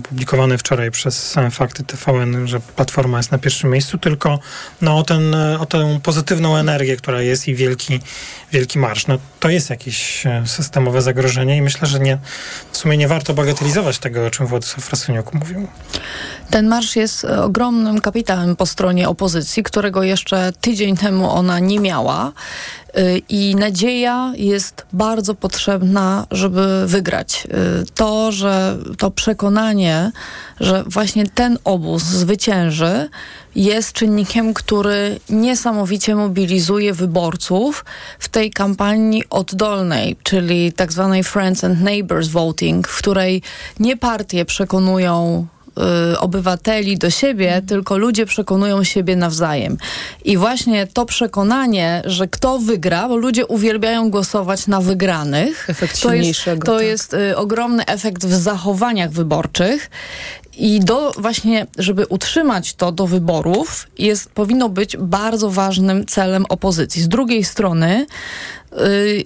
publikowany wczoraj przez e, Fakty TVN, że Platforma jest na pierwszym miejscu, tylko no, o, ten, e, o tę pozytywną energię, która jest i wielki, wielki marsz. No, to jest jakieś e, systemowe zagrożenie i myślę, że nie, w sumie nie warto bagatelizować tego, o czym Władysław Rasuniuk mówił. Ten marsz jest e, ogromnym kapitałem po stronie opozycji, którego jeszcze tydzień temu ona nie miała. Y, I nadzieja jest bardzo potrzebna, żeby wygrać. Y, To, że to przekonanie, że właśnie ten obóz zwycięży, jest czynnikiem, który niesamowicie mobilizuje wyborców w tej kampanii oddolnej, czyli tak zwanej Friends and Neighbors Voting, w której nie partie przekonują y, obywateli do siebie, tylko ludzie przekonują siebie nawzajem. I właśnie to przekonanie, że kto wygra, bo ludzie uwielbiają głosować na wygranych, Efekt to jest, to tak. jest y, ogromny efekt w zachowaniach wyborczych. I do właśnie, żeby utrzymać to do wyborów, jest, powinno być bardzo ważnym celem opozycji. Z drugiej strony,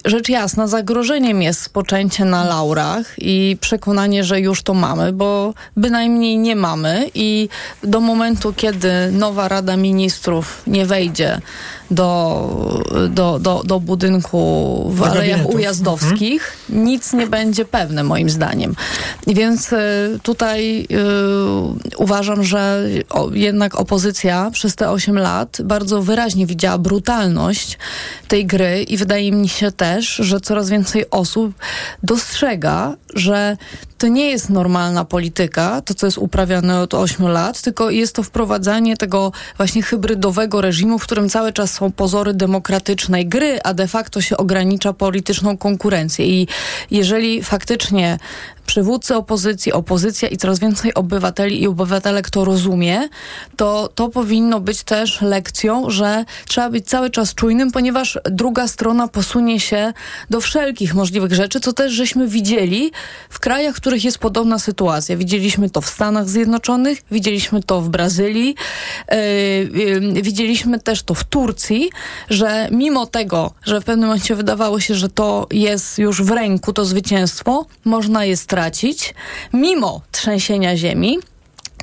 rzecz jasna, zagrożeniem jest spoczęcie na laurach i przekonanie, że już to mamy, bo bynajmniej nie mamy i do momentu, kiedy nowa Rada Ministrów nie wejdzie do, do, do, do budynku w Do Alejach gabinetów. Ujazdowskich, nic nie będzie pewne moim zdaniem. Więc y, tutaj y, uważam, że o, jednak opozycja przez te 8 lat bardzo wyraźnie widziała brutalność tej gry i wydaje mi się też, że coraz więcej osób dostrzega, że to nie jest normalna polityka, to co jest uprawiane od 8 lat, tylko jest to wprowadzanie tego właśnie hybrydowego reżimu, w którym cały czas są pozory demokratycznej gry, a de facto się ogranicza polityczną konkurencję. I jeżeli faktycznie przywódcy opozycji, opozycja i coraz więcej obywateli i obywatelek to rozumie, to to powinno być też lekcją, że trzeba być cały czas czujnym, ponieważ druga strona posunie się do wszelkich możliwych rzeczy, co też żeśmy widzieli w krajach, w których jest podobna sytuacja. Widzieliśmy to w Stanach Zjednoczonych, widzieliśmy to w Brazylii, yy, yy, widzieliśmy też to w Turcji, że mimo tego, że w pewnym momencie wydawało się, że to jest już w ręku, to zwycięstwo, można je stracić, mimo trzęsienia ziemi.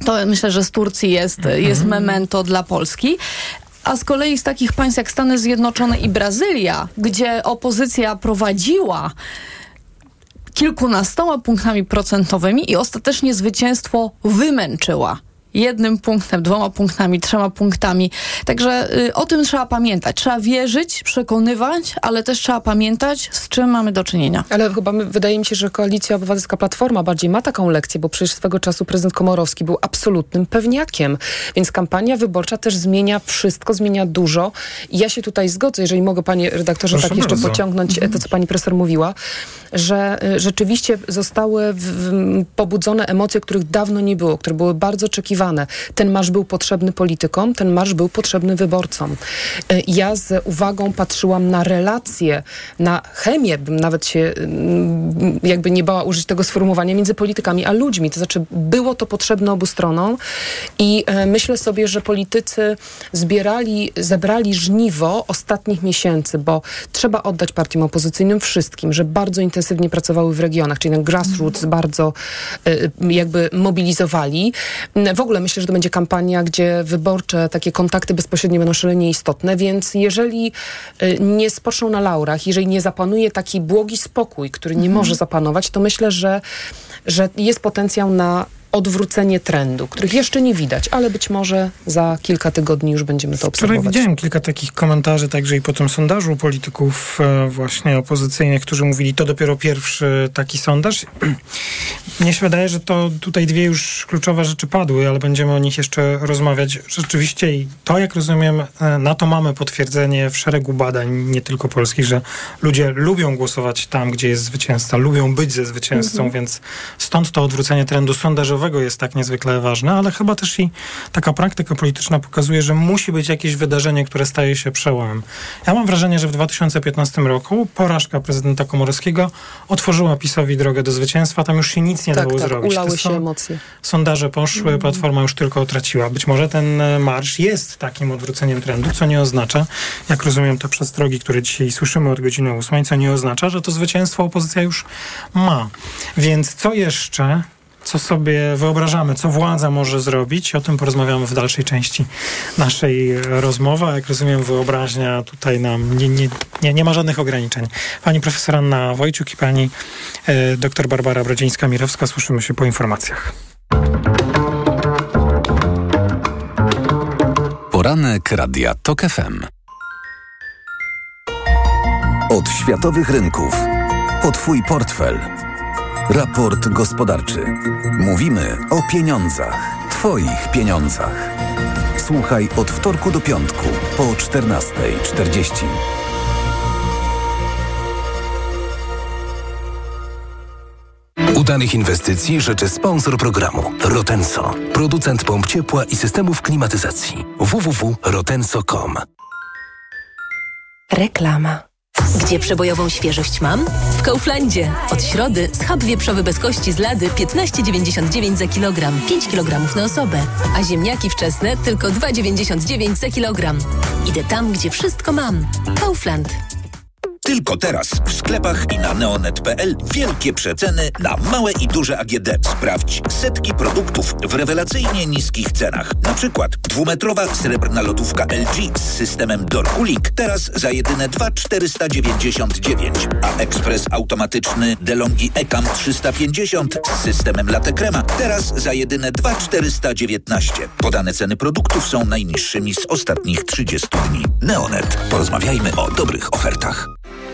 To myślę, że z Turcji jest, Mhm. jest memento dla Polski. A z kolei z takich państw jak Stany Zjednoczone i Brazylia, gdzie opozycja prowadziła kilkunastoma punktami procentowymi i ostatecznie zwycięstwo wymęczyła. Jednym punktem, dwoma punktami, trzema punktami. Także y, o tym trzeba pamiętać. Trzeba wierzyć, przekonywać, ale też trzeba pamiętać, z czym mamy do czynienia. Ale chyba my, wydaje mi się, że Koalicja Obywatelska Platforma bardziej ma taką lekcję, bo przecież swego czasu prezydent Komorowski był absolutnym pewniakiem. Więc kampania wyborcza też zmienia wszystko, zmienia dużo. I ja się tutaj zgodzę, jeżeli mogę panie redaktorze Proszę tak jeszcze bardzo. pociągnąć e, to, co pani profesor mówiła, że y, rzeczywiście zostały w, w, pobudzone emocje, których dawno nie było, które były bardzo oczekiwane. Ten marsz był potrzebny politykom, ten marsz był potrzebny wyborcom. Y, Ja z uwagą patrzyłam na relacje, na chemię, bym nawet się mm, jakby nie bała użyć tego sformułowania, między politykami a ludźmi. To znaczy było to potrzebne obu stronom i e, myślę sobie, że politycy zbierali, zebrali żniwo ostatnich miesięcy, bo trzeba oddać partiom opozycyjnym wszystkim, że bardzo intensywnie pracowały w regionach, czyli na grassroots bardzo e, jakby mobilizowali. W ogóle myślę, że to będzie kampania, gdzie wyborcze takie kontakty bezpośrednie będą szalenie istotne, więc jeżeli e, nie spoczną na laurach, jeżeli nie zapanuje taki błogi spokój, który nie Mhm. może zapanować, to myślę, że, że jest potencjał na odwrócenie trendu, których jeszcze nie widać, ale być może za kilka tygodni już będziemy to Wczoraj obserwować. widziałem kilka takich komentarzy, także i po tym sondażu polityków e, właśnie opozycyjnych, którzy mówili, to dopiero pierwszy taki sondaż. Mnie się wydaje, że to tutaj dwie już kluczowe rzeczy padły, ale będziemy o nich jeszcze rozmawiać. Rzeczywiście i to, jak rozumiem, e, na to mamy potwierdzenie w szeregu badań, nie tylko polskich, że ludzie lubią głosować tam, gdzie jest zwycięzca, lubią być ze zwycięzcą, Mhm. więc stąd to odwrócenie trendu sondażowego jest tak niezwykle ważne, ale chyba też i taka praktyka polityczna pokazuje, że musi być jakieś wydarzenie, które staje się przełomem. Ja mam wrażenie, że w 2015 roku porażka prezydenta Komorowskiego otworzyła PiSowi drogę do zwycięstwa. Tam już się nic nie tak, dało tak, zrobić. ulały Te się emocje. Sondaże poszły, Platforma już tylko traciła. Być może ten e, marsz jest takim odwróceniem trendu, co nie oznacza, jak rozumiem te przestrogi, które dzisiaj słyszymy od godziny 8, co nie oznacza, że to zwycięstwo opozycja już ma. Więc co jeszcze co sobie wyobrażamy, co władza może zrobić. O tym porozmawiamy w dalszej części naszej rozmowy. A Jak rozumiem, wyobraźnia tutaj nam nie, nie, nie, nie ma żadnych ograniczeń. Pani profesor Anna Wojciuk i pani e, doktor Barbara Brodzińska-Mirowska. Słyszymy się po informacjach. Poranek Radia TOK FM. Od światowych rynków. Po Twój portfel. Raport gospodarczy. Mówimy o pieniądzach. Twoich pieniądzach. Słuchaj od wtorku do piątku po 14.40. Udanych inwestycji życzy sponsor programu Rotenso, producent pomp ciepła i systemów klimatyzacji. www.rotenso.com Reklama. Gdzie przebojową świeżość mam? W Kauflandzie. Od środy schab wieprzowy bez kości z lady 15,99 za kilogram. 5 kg na osobę. A ziemniaki wczesne tylko 2,99 za kilogram. Idę tam, gdzie wszystko mam. Kaufland. Tylko teraz w sklepach i na neonet.pl wielkie przeceny na małe i duże AGD. Sprawdź setki produktów w rewelacyjnie niskich cenach. Na przykład dwumetrowa srebrna lodówka LG z systemem Door Cooling teraz za jedyne 2,499, a ekspres automatyczny DeLonghi Ecam 350 z systemem Latte Crema teraz za jedyne 2,419. Podane ceny produktów są najniższymi z ostatnich 30 dni. Neonet. Porozmawiajmy o dobrych ofertach.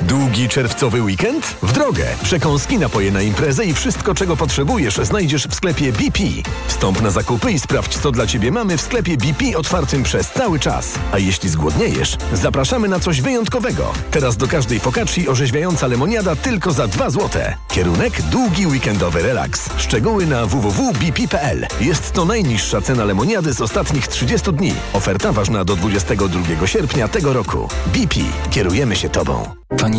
Długi czerwcowy weekend? W drogę! Przekąski, napoje na imprezę i wszystko, czego potrzebujesz, znajdziesz w sklepie BP. Wstąp na zakupy i sprawdź, co dla Ciebie mamy w sklepie BP otwartym przez cały czas. A jeśli zgłodniejesz, zapraszamy na coś wyjątkowego. Teraz do każdej focacci orzeźwiająca lemoniada tylko za 2 złote. Kierunek długi weekendowy relaks. Szczegóły na www.bp.pl. Jest to najniższa cena lemoniady z ostatnich 30 dni. Oferta ważna do 22 sierpnia tego roku. BP. Kierujemy się Tobą. Pani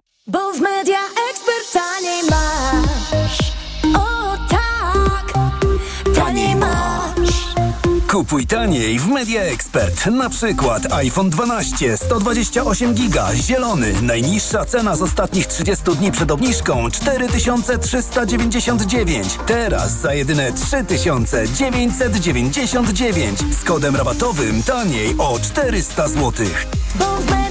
Bo w media ekspert taniej masz. O tak, taniej masz. Kupuj taniej w Media Expert. Na przykład iPhone 12 128 giga zielony. Najniższa cena z ostatnich 30 dni przed obniżką 4399. Teraz za jedyne 3999 z kodem rabatowym taniej o 400 zł. Bo w media ekspert.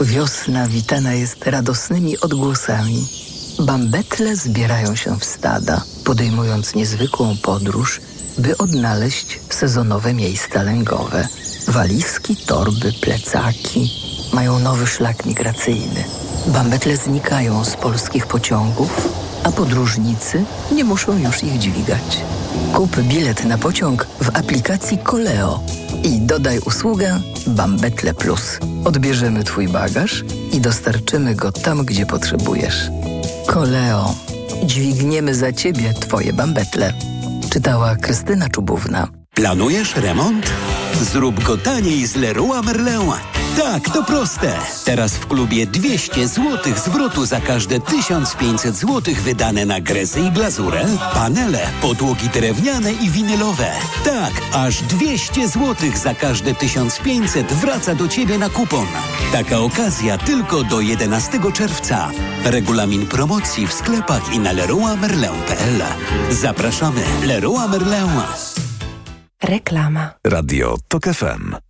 Wiosna witana jest radosnymi odgłosami. Bambetle zbierają się w stada, podejmując niezwykłą podróż, by odnaleźć sezonowe miejsca lęgowe. Walizki, torby, plecaki mają nowy szlak migracyjny. Bambetle znikają z polskich pociągów, a podróżnicy nie muszą już ich dźwigać. Kup bilet na pociąg w aplikacji Koleo i dodaj usługę Bambetle Plus. Odbierzemy Twój bagaż i dostarczymy go tam, gdzie potrzebujesz. Koleo. Dźwigniemy za Ciebie Twoje bambetle. Czytała Krystyna Czubówna. Planujesz remont? Zrób go taniej z Leroy Merlin. Tak, to proste. Teraz w klubie 200 zł zwrotu za każde 1500 zł wydane na gresy i glazurę, panele, podłogi drewniane i winylowe. Tak, aż 200 zł za każde 1500 wraca do Ciebie na kupon. Taka okazja tylko do 11 czerwca. Regulamin promocji w sklepach i na leroymerlin.pl. Zapraszamy. Leroy Merlin. Reklama. Radio TOK FM.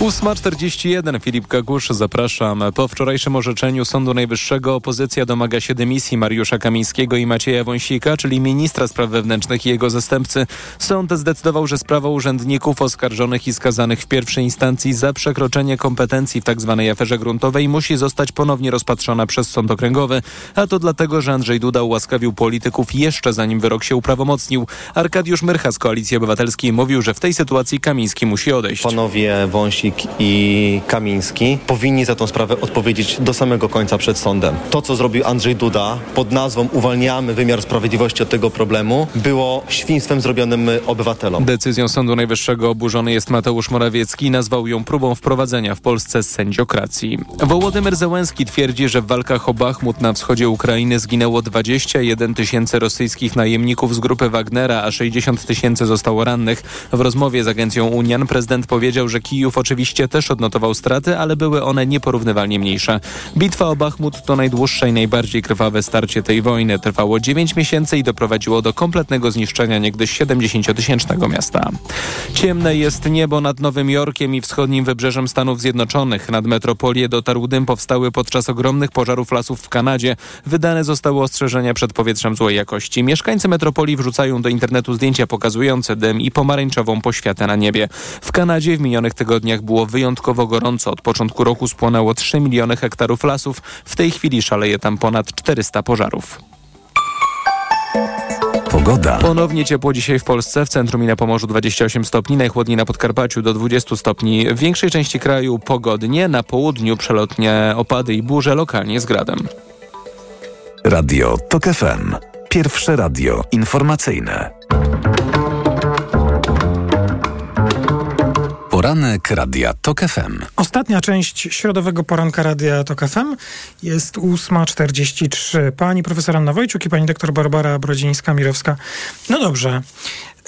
8.41 Filip Kakusz, zapraszam. Po wczorajszym orzeczeniu Sądu Najwyższego opozycja domaga się dymisji Mariusza Kamińskiego i Macieja Wąsika, czyli ministra spraw wewnętrznych i jego zastępcy. Sąd zdecydował, że sprawa urzędników oskarżonych i skazanych w pierwszej instancji za przekroczenie kompetencji w tzw. Tak aferze gruntowej musi zostać ponownie rozpatrzona przez Sąd Okręgowy, a to dlatego, że Andrzej Duda ułaskawił polityków jeszcze zanim wyrok się uprawomocnił. Arkadiusz Myrcha z Koalicji Obywatelskiej mówił, że w tej sytuacji Kamiński musi odejść. Panowie Wąsik i Kamiński powinni za tą sprawę odpowiedzieć do samego końca przed sądem. To, co zrobił Andrzej Duda pod nazwą Uwalniamy wymiar sprawiedliwości od tego problemu, było świństwem zrobionym obywatelom. Decyzją Sądu Najwyższego oburzony jest Mateusz Morawiecki i nazwał ją próbą wprowadzenia w Polsce sędziokracji. Wołodymyr Zełenski twierdzi, że w walkach o Bachmut na wschodzie Ukrainy zginęło 21 tysięcy rosyjskich najemników z grupy Wagnera, a 60 tysięcy zostało rannych. W rozmowie z agencją Unian prezydent powiedział, że Kijów oczywiście Oczywiście też odnotował straty, ale były one nieporównywalnie mniejsze. Bitwa o Bachmut to najdłuższe i najbardziej krwawe starcie tej wojny. Trwało 9 miesięcy i doprowadziło do kompletnego zniszczenia niegdyś 70-tysięcznego miasta. Ciemne jest niebo nad Nowym Jorkiem i wschodnim wybrzeżem Stanów Zjednoczonych. Nad metropolię dotarł dym powstały podczas ogromnych pożarów lasów w Kanadzie. Wydane zostały ostrzeżenia przed powietrzem złej jakości. Mieszkańcy metropolii wrzucają do internetu zdjęcia pokazujące dym i pomarańczową poświatę na niebie. W Kanadzie w minionych tygodniach było wyjątkowo gorąco. Od początku roku spłonęło 3 miliony hektarów lasów. W tej chwili szaleje tam ponad 400 pożarów. Pogoda. Ponownie ciepło dzisiaj w Polsce, w centrum i na Pomorzu 28 stopni, najchłodniej na Podkarpaciu do 20 stopni. W większej części kraju pogodnie, na południu przelotnie opady i burze, lokalnie z gradem. Radio TOK FM. Pierwsze radio informacyjne. Poranek Radia TOK FM. Ostatnia część środowego poranka Radia TOK FM jest 8.43. Pani profesor Anna Wojciuk i pani doktor Barbara Brodzińska-Mirowska. No dobrze.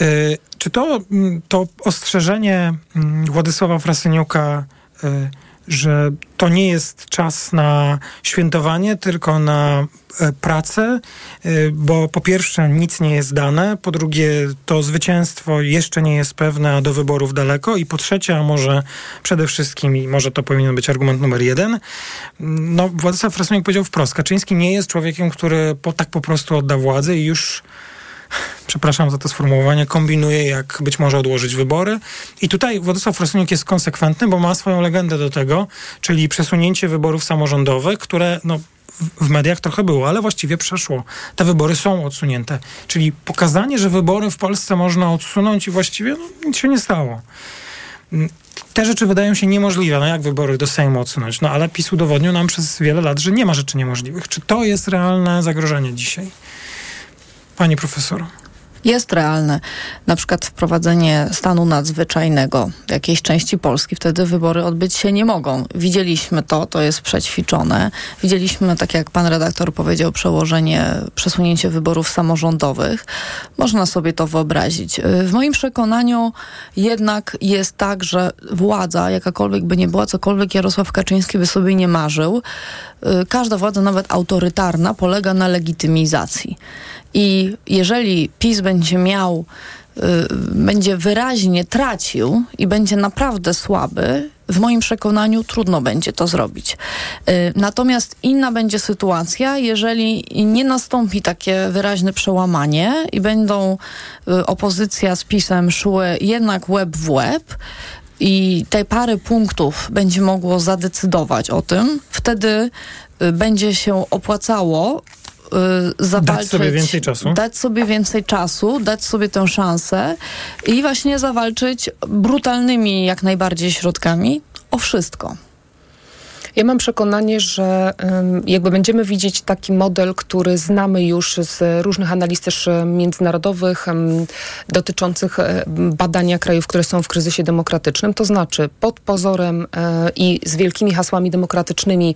Y, czy to, mm, to ostrzeżenie mm, Władysława Frasyniuka, y, że to nie jest czas na świętowanie, tylko na e, pracę, y, bo po pierwsze nic nie jest dane, po drugie to zwycięstwo jeszcze nie jest pewne, a do wyborów daleko. I po trzecie, a może przede wszystkim, i może to powinien być argument numer jeden, no Władysław Frasyniuk powiedział wprost, Kaczyński nie jest człowiekiem, który po, tak po prostu odda władzę i już przepraszam za to sformułowanie, kombinuje, jak być może odłożyć wybory. I tutaj Władysław Frasyniuk jest konsekwentny, bo ma swoją legendę do tego, czyli przesunięcie wyborów samorządowych, które no, w- w mediach trochę było, ale właściwie przeszło. Te wybory są odsunięte. Czyli pokazanie, że wybory w Polsce można odsunąć i właściwie no, nic się nie stało. Mm, Te rzeczy wydają się niemożliwe. No jak wybory do Sejmu odsunąć? No ale PiS udowodnił nam przez wiele lat, że nie ma rzeczy niemożliwych. Czy to jest realne zagrożenie dzisiaj? Pani profesor. Jest realne. Na przykład wprowadzenie stanu nadzwyczajnego jakiejś części Polski, wtedy wybory odbyć się nie mogą. Widzieliśmy to, to jest przećwiczone. Widzieliśmy, tak jak pan redaktor powiedział, przełożenie, przesunięcie wyborów samorządowych. Można sobie to wyobrazić. W moim przekonaniu jednak jest tak, że władza, jakakolwiek by nie była, cokolwiek Jarosław Kaczyński by sobie nie marzył, y, każda władza, nawet autorytarna, polega na legitymizacji. I jeżeli PiS będzie miał, y, będzie wyraźnie tracił i będzie naprawdę słaby, w moim przekonaniu trudno będzie to zrobić. Y, Natomiast inna będzie sytuacja, jeżeli nie nastąpi takie wyraźne przełamanie i będą y, opozycja z PiSem szły jednak łeb w łeb, i te parę punktów będzie mogło zadecydować o tym, wtedy będzie się opłacało zawalczyć, sobie więcej czasu. dać sobie więcej czasu, dać sobie tę szansę i właśnie zawalczyć brutalnymi jak najbardziej środkami o wszystko. Ja mam przekonanie, że jakby będziemy widzieć taki model, który znamy już z różnych analiz też międzynarodowych dotyczących y, badania krajów, które są w kryzysie demokratycznym. To znaczy pod pozorem y, i z wielkimi hasłami demokratycznymi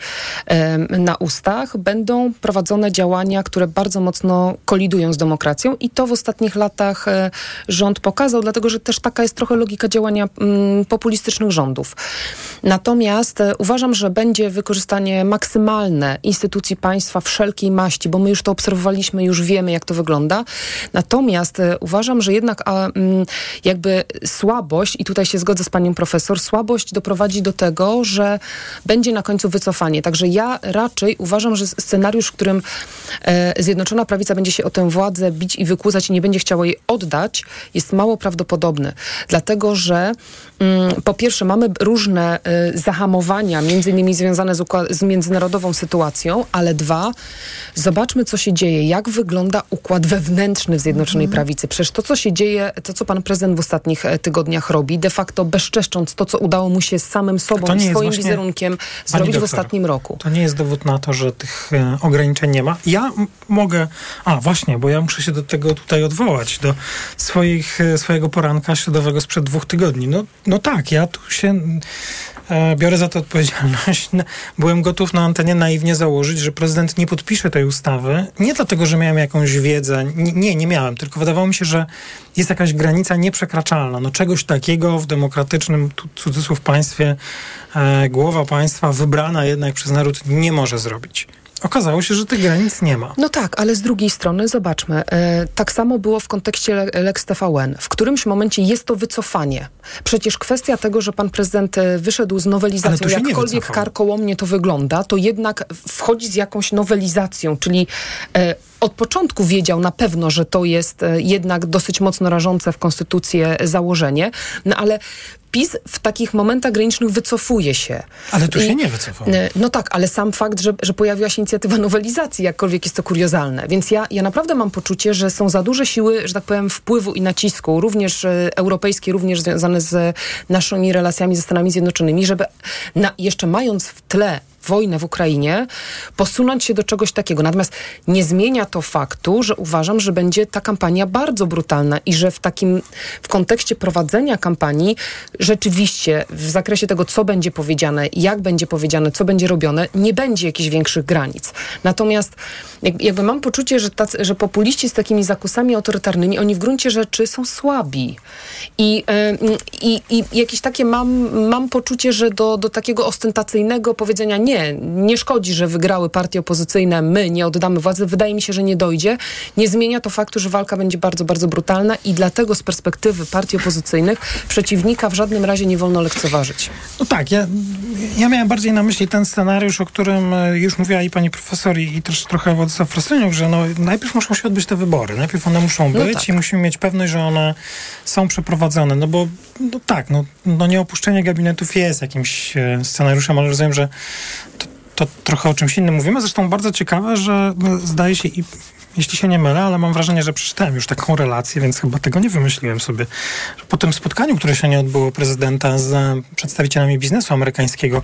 ym, na ustach będą prowadzone działania, które bardzo mocno kolidują z demokracją i to w ostatnich latach y, rząd pokazał, dlatego że też taka jest trochę logika działania ym, populistycznych rządów. Natomiast e, uważam, że będzie wykorzystanie maksymalne instytucji państwa wszelkiej maści, bo my już to obserwowaliśmy, już wiemy, jak to wygląda. Natomiast e, uważam, że jednak a, mm, jakby słabość, i tutaj się zgodzę z panią profesor, słabość doprowadzi do tego, że będzie na końcu wycofanie. Także ja raczej uważam, że scenariusz, w którym e, Zjednoczona Prawica będzie się o tę władzę bić i wykłócać i nie będzie chciała jej oddać, jest mało prawdopodobny. Dlatego, że po pierwsze mamy różne y, zahamowania, między innymi związane z, z międzynarodową sytuacją, ale dwa, zobaczmy, co się dzieje, jak wygląda układ wewnętrzny w Zjednoczonej Prawicy. Przecież to, co się dzieje, to, co pan prezydent w ostatnich e, tygodniach robi, de facto bezczeszcząc to, co udało mu się z samym sobą swoim właśnie- wizerunkiem zrobić w doktor, ostatnim roku. To nie jest dowód na to, że tych e, ograniczeń nie ma. Ja mogę. A właśnie, bo ja muszę się do tego tutaj odwołać, do swoich, e, swojego poranka środowego sprzed dwóch tygodni. No, no tak, ja tu się. E, biorę za to odpowiedzialność. Byłem gotów na antenie naiwnie założyć, że prezydent nie podpisze tej ustawy. Nie dlatego, że miałem jakąś wiedzę. Nie, nie miałem, tylko wydawało mi się, że jest jakaś granica nieprzekraczalna. No czegoś takiego w demokratycznym tu, cudzysłów państwie e, głowa państwa wybrana jednak przez naród nie może zrobić. Okazało się, że tych granic nie ma. No tak, ale z drugiej strony zobaczmy, e, tak samo było w kontekście Le- Lex TVN. W którymś momencie jest to wycofanie. Przecież kwestia tego, że pan prezydent e, wyszedł z nowelizacją, jakkolwiek karkołomnie to wygląda, to jednak wchodzi z jakąś nowelizacją, czyli e, od początku wiedział na pewno, że to jest e, jednak dosyć mocno rażące w konstytucję założenie, no ale PiS w takich momentach granicznych wycofuje się. Ale tu I- się nie wycofał. E, No tak, ale sam fakt, że, że pojawiła się inicjatywa nowelizacji, jakkolwiek jest to kuriozalne. Więc ja, ja naprawdę mam poczucie, że są za duże siły, że tak powiem, wpływu i nacisku, również e, europejskie, również związane z naszymi relacjami ze Stanami Zjednoczonymi, żeby na, jeszcze mając w tle wojnę w Ukrainie, posunąć się do czegoś takiego. Natomiast nie zmienia to faktu, że uważam, że będzie ta kampania bardzo brutalna i że w takim, w kontekście prowadzenia kampanii rzeczywiście w zakresie tego, co będzie powiedziane, jak będzie powiedziane, co będzie robione, nie będzie jakichś większych granic. Natomiast jak, jakby mam poczucie, że, tacy, że populiści z takimi zakusami autorytarnymi, oni w gruncie rzeczy są słabi. I, i, i jakieś takie mam, mam poczucie, że do, do takiego ostentacyjnego powiedzenia nie, nie szkodzi, że wygrały partie opozycyjne, my nie oddamy władzy, wydaje mi się, że nie dojdzie. Nie zmienia to faktu, że walka będzie bardzo, bardzo brutalna i dlatego z perspektywy partii opozycyjnych przeciwnika w żadnym razie nie wolno lekceważyć. No tak, ja, ja miałem bardziej na myśli ten scenariusz, o którym e, już mówiła i pani profesor i, też trochę Władysław Frasyniuk, że no, najpierw muszą się odbyć te wybory, najpierw one muszą No być tak. i musimy mieć pewność, że one są przeprowadzone, no bo no tak, no, no nieopuszczenie gabinetów jest jakimś e, scenariuszem, ale rozumiem, że to, to trochę o czymś innym mówimy. Zresztą bardzo ciekawe, że no, zdaje się i jeśli się nie mylę, ale mam wrażenie, że przeczytałem już taką relację, więc chyba tego nie wymyśliłem sobie. Po tym spotkaniu, które się nie odbyło prezydenta z przedstawicielami biznesu amerykańskiego,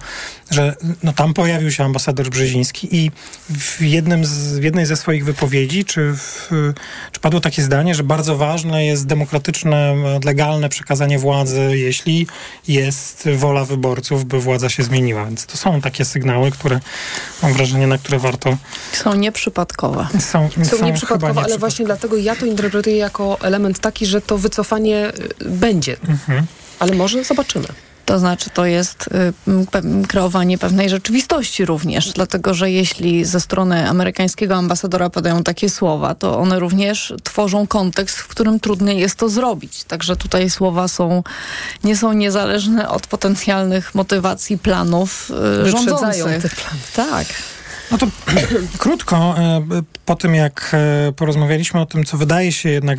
że no, tam pojawił się ambasador Brzeziński i w, jednym z, w jednej ze swoich wypowiedzi, czy, w, czy padło takie zdanie, że bardzo ważne jest demokratyczne, legalne przekazanie władzy, jeśli jest wola wyborców, by władza się zmieniła. Więc to są takie sygnały, które mam wrażenie, na które warto Są nieprzypadkowe. są, Są chyba nieprzypadkowe, ale właśnie dlatego ja to interpretuję jako element taki, że to wycofanie y, będzie. Mhm. Ale może zobaczymy. To znaczy, to jest y, pe- kreowanie pewnej rzeczywistości również, dlatego że jeśli ze strony amerykańskiego ambasadora padają takie słowa, to one również tworzą kontekst, w którym trudniej jest to zrobić. Także tutaj słowa są, nie są niezależne od potencjalnych motywacji planów y, rządzących. Tak. No to krótko, e, po tym jak e, porozmawialiśmy o tym, co wydaje się jednak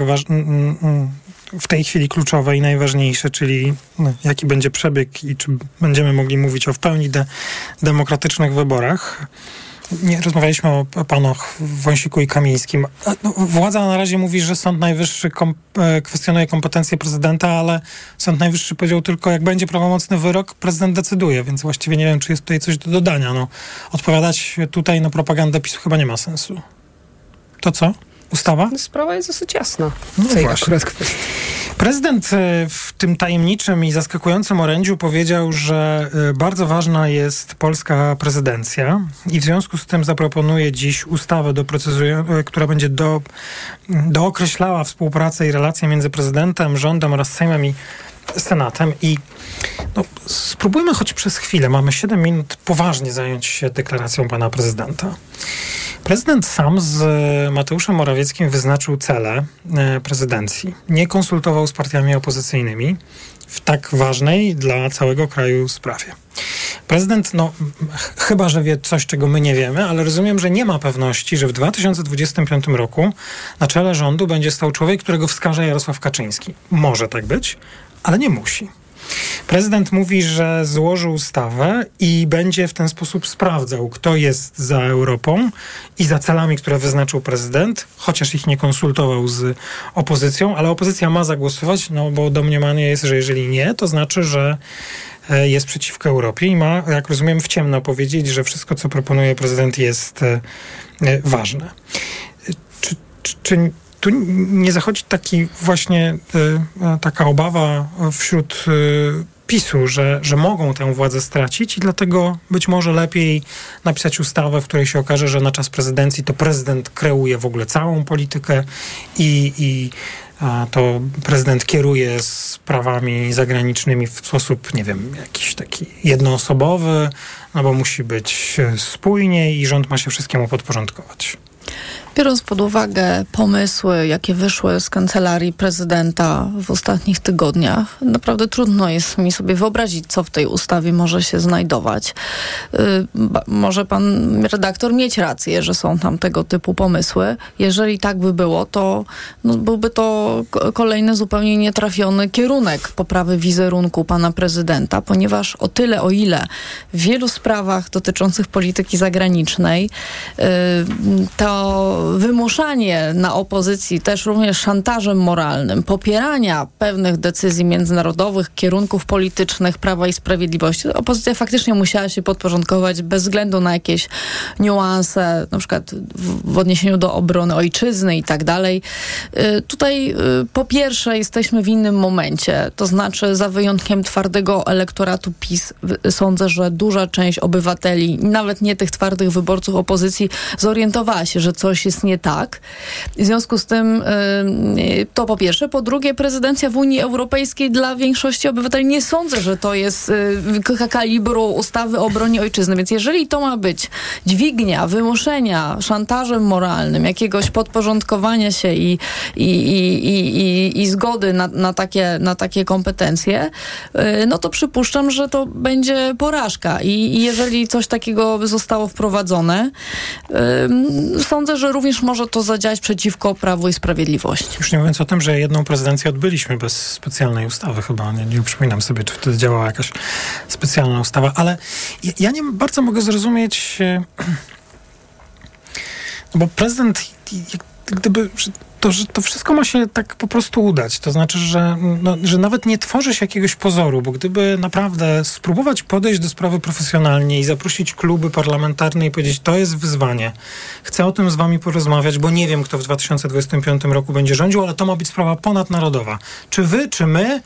w tej chwili kluczowe i najważniejsze, czyli no, jaki będzie przebieg i czy będziemy mogli mówić o w pełni de- demokratycznych wyborach. Nie rozmawialiśmy o panach Wąsiku i Kamińskim. A, No, władza na razie mówi, że Sąd Najwyższy kom, e, kwestionuje kompetencje prezydenta, ale Sąd Najwyższy powiedział tylko, jak będzie prawomocny wyrok, prezydent decyduje, więc właściwie nie wiem, czy jest tutaj coś do dodania. No, odpowiadać tutaj na propagandę PiSu chyba nie ma sensu. To co? Ustawa? Sprawa jest dosyć jasna. No w tej właśnie. akurat kwestii. Prezydent e, w tym tajemniczym i zaskakującym orędziu powiedział, że e, bardzo ważna jest polska prezydencja i w związku z tym zaproponuje dziś ustawę, e, która będzie do, dookreślała współpracę i relacje między prezydentem, rządem oraz Sejmem i Senatem. I no, spróbujmy choć przez chwilę, mamy 7 minut, poważnie zająć się deklaracją pana prezydenta. Prezydent sam z e, Mateuszem Morawieckim wyznaczył cele e, prezydencji. Nie konsultował z partiami opozycyjnymi w tak ważnej dla całego kraju sprawie. Prezydent, no, ch- chyba że wie coś, czego my nie wiemy, ale rozumiem, że nie ma pewności, że w 2025 roku na czele rządu będzie stał człowiek, którego wskaże Jarosław Kaczyński. Może tak być, ale nie musi. Prezydent mówi, że złoży ustawę i będzie w ten sposób sprawdzał, kto jest za Europą i za celami, które wyznaczył prezydent, chociaż ich nie konsultował z opozycją, ale opozycja ma zagłosować, no bo domniemanie jest, że jeżeli nie, to znaczy, że e, jest przeciwko Europie i ma, jak rozumiem, w ciemno powiedzieć, że wszystko, co proponuje prezydent, jest e, e, ważne. Czy, czy, czy tu nie zachodzi taki właśnie y, y, taka obawa wśród y, PiSu, że, że mogą tę władzę stracić i dlatego być może lepiej napisać ustawę, w której się okaże, że na czas prezydencji to prezydent kreuje w ogóle całą politykę i, i to prezydent kieruje sprawami zagranicznymi w sposób, nie wiem, jakiś taki jednoosobowy, no bo musi być e, spójnie i rząd ma się wszystkiemu podporządkować. Biorąc pod uwagę pomysły, jakie wyszły z kancelarii prezydenta w ostatnich tygodniach, naprawdę trudno jest mi sobie wyobrazić, co w tej ustawie może się znajdować. Y, może pan redaktor mieć rację, że są tam tego typu pomysły. Jeżeli tak by było, to no, byłby to kolejny zupełnie nietrafiony kierunek poprawy wizerunku pana prezydenta, ponieważ o tyle, o ile w wielu sprawach dotyczących polityki zagranicznej y, to wymuszanie na opozycji też również szantażem moralnym, popierania pewnych decyzji międzynarodowych, kierunków politycznych Prawa i Sprawiedliwości, opozycja faktycznie musiała się podporządkować bez względu na jakieś niuanse, na przykład w, w odniesieniu do obrony ojczyzny i tak dalej. Y, tutaj y, po pierwsze jesteśmy w innym momencie, to znaczy za wyjątkiem twardego elektoratu PiS sądzę, że duża część obywateli, nawet nie tych twardych wyborców opozycji, zorientowała się, że coś jest nie tak. W związku z tym y, to po pierwsze. Po drugie, prezydencja w Unii Europejskiej dla większości obywateli nie sądzę, że to jest y, kalibru ustawy o obronie ojczyzny. Więc jeżeli to ma być dźwignia, wymuszenia, szantażem moralnym, jakiegoś podporządkowania się i, i, i, i, i zgody na, na, takie, na takie kompetencje, y, no to przypuszczam, że to będzie porażka. I, i jeżeli coś takiego zostało wprowadzone, sądzę, że również może to zadziałać przeciwko Prawu i Sprawiedliwości. Już nie mówiąc o tym, że jedną prezydencję odbyliśmy bez specjalnej ustawy chyba. Nie, nie przypominam sobie, czy wtedy działała jakaś specjalna ustawa, ale ja, ja nie bardzo mogę zrozumieć, e, no bo prezydent gdyby to, że to wszystko ma się tak po prostu udać. To znaczy, że, no, że nawet nie tworzy się jakiegoś pozoru, bo gdyby naprawdę spróbować podejść do sprawy profesjonalnie i zaprosić kluby parlamentarne i powiedzieć, to jest wyzwanie, chcę o tym z wami porozmawiać, bo nie wiem, kto w 2025 roku będzie rządził, ale to ma być sprawa ponadnarodowa. Czy wy, czy my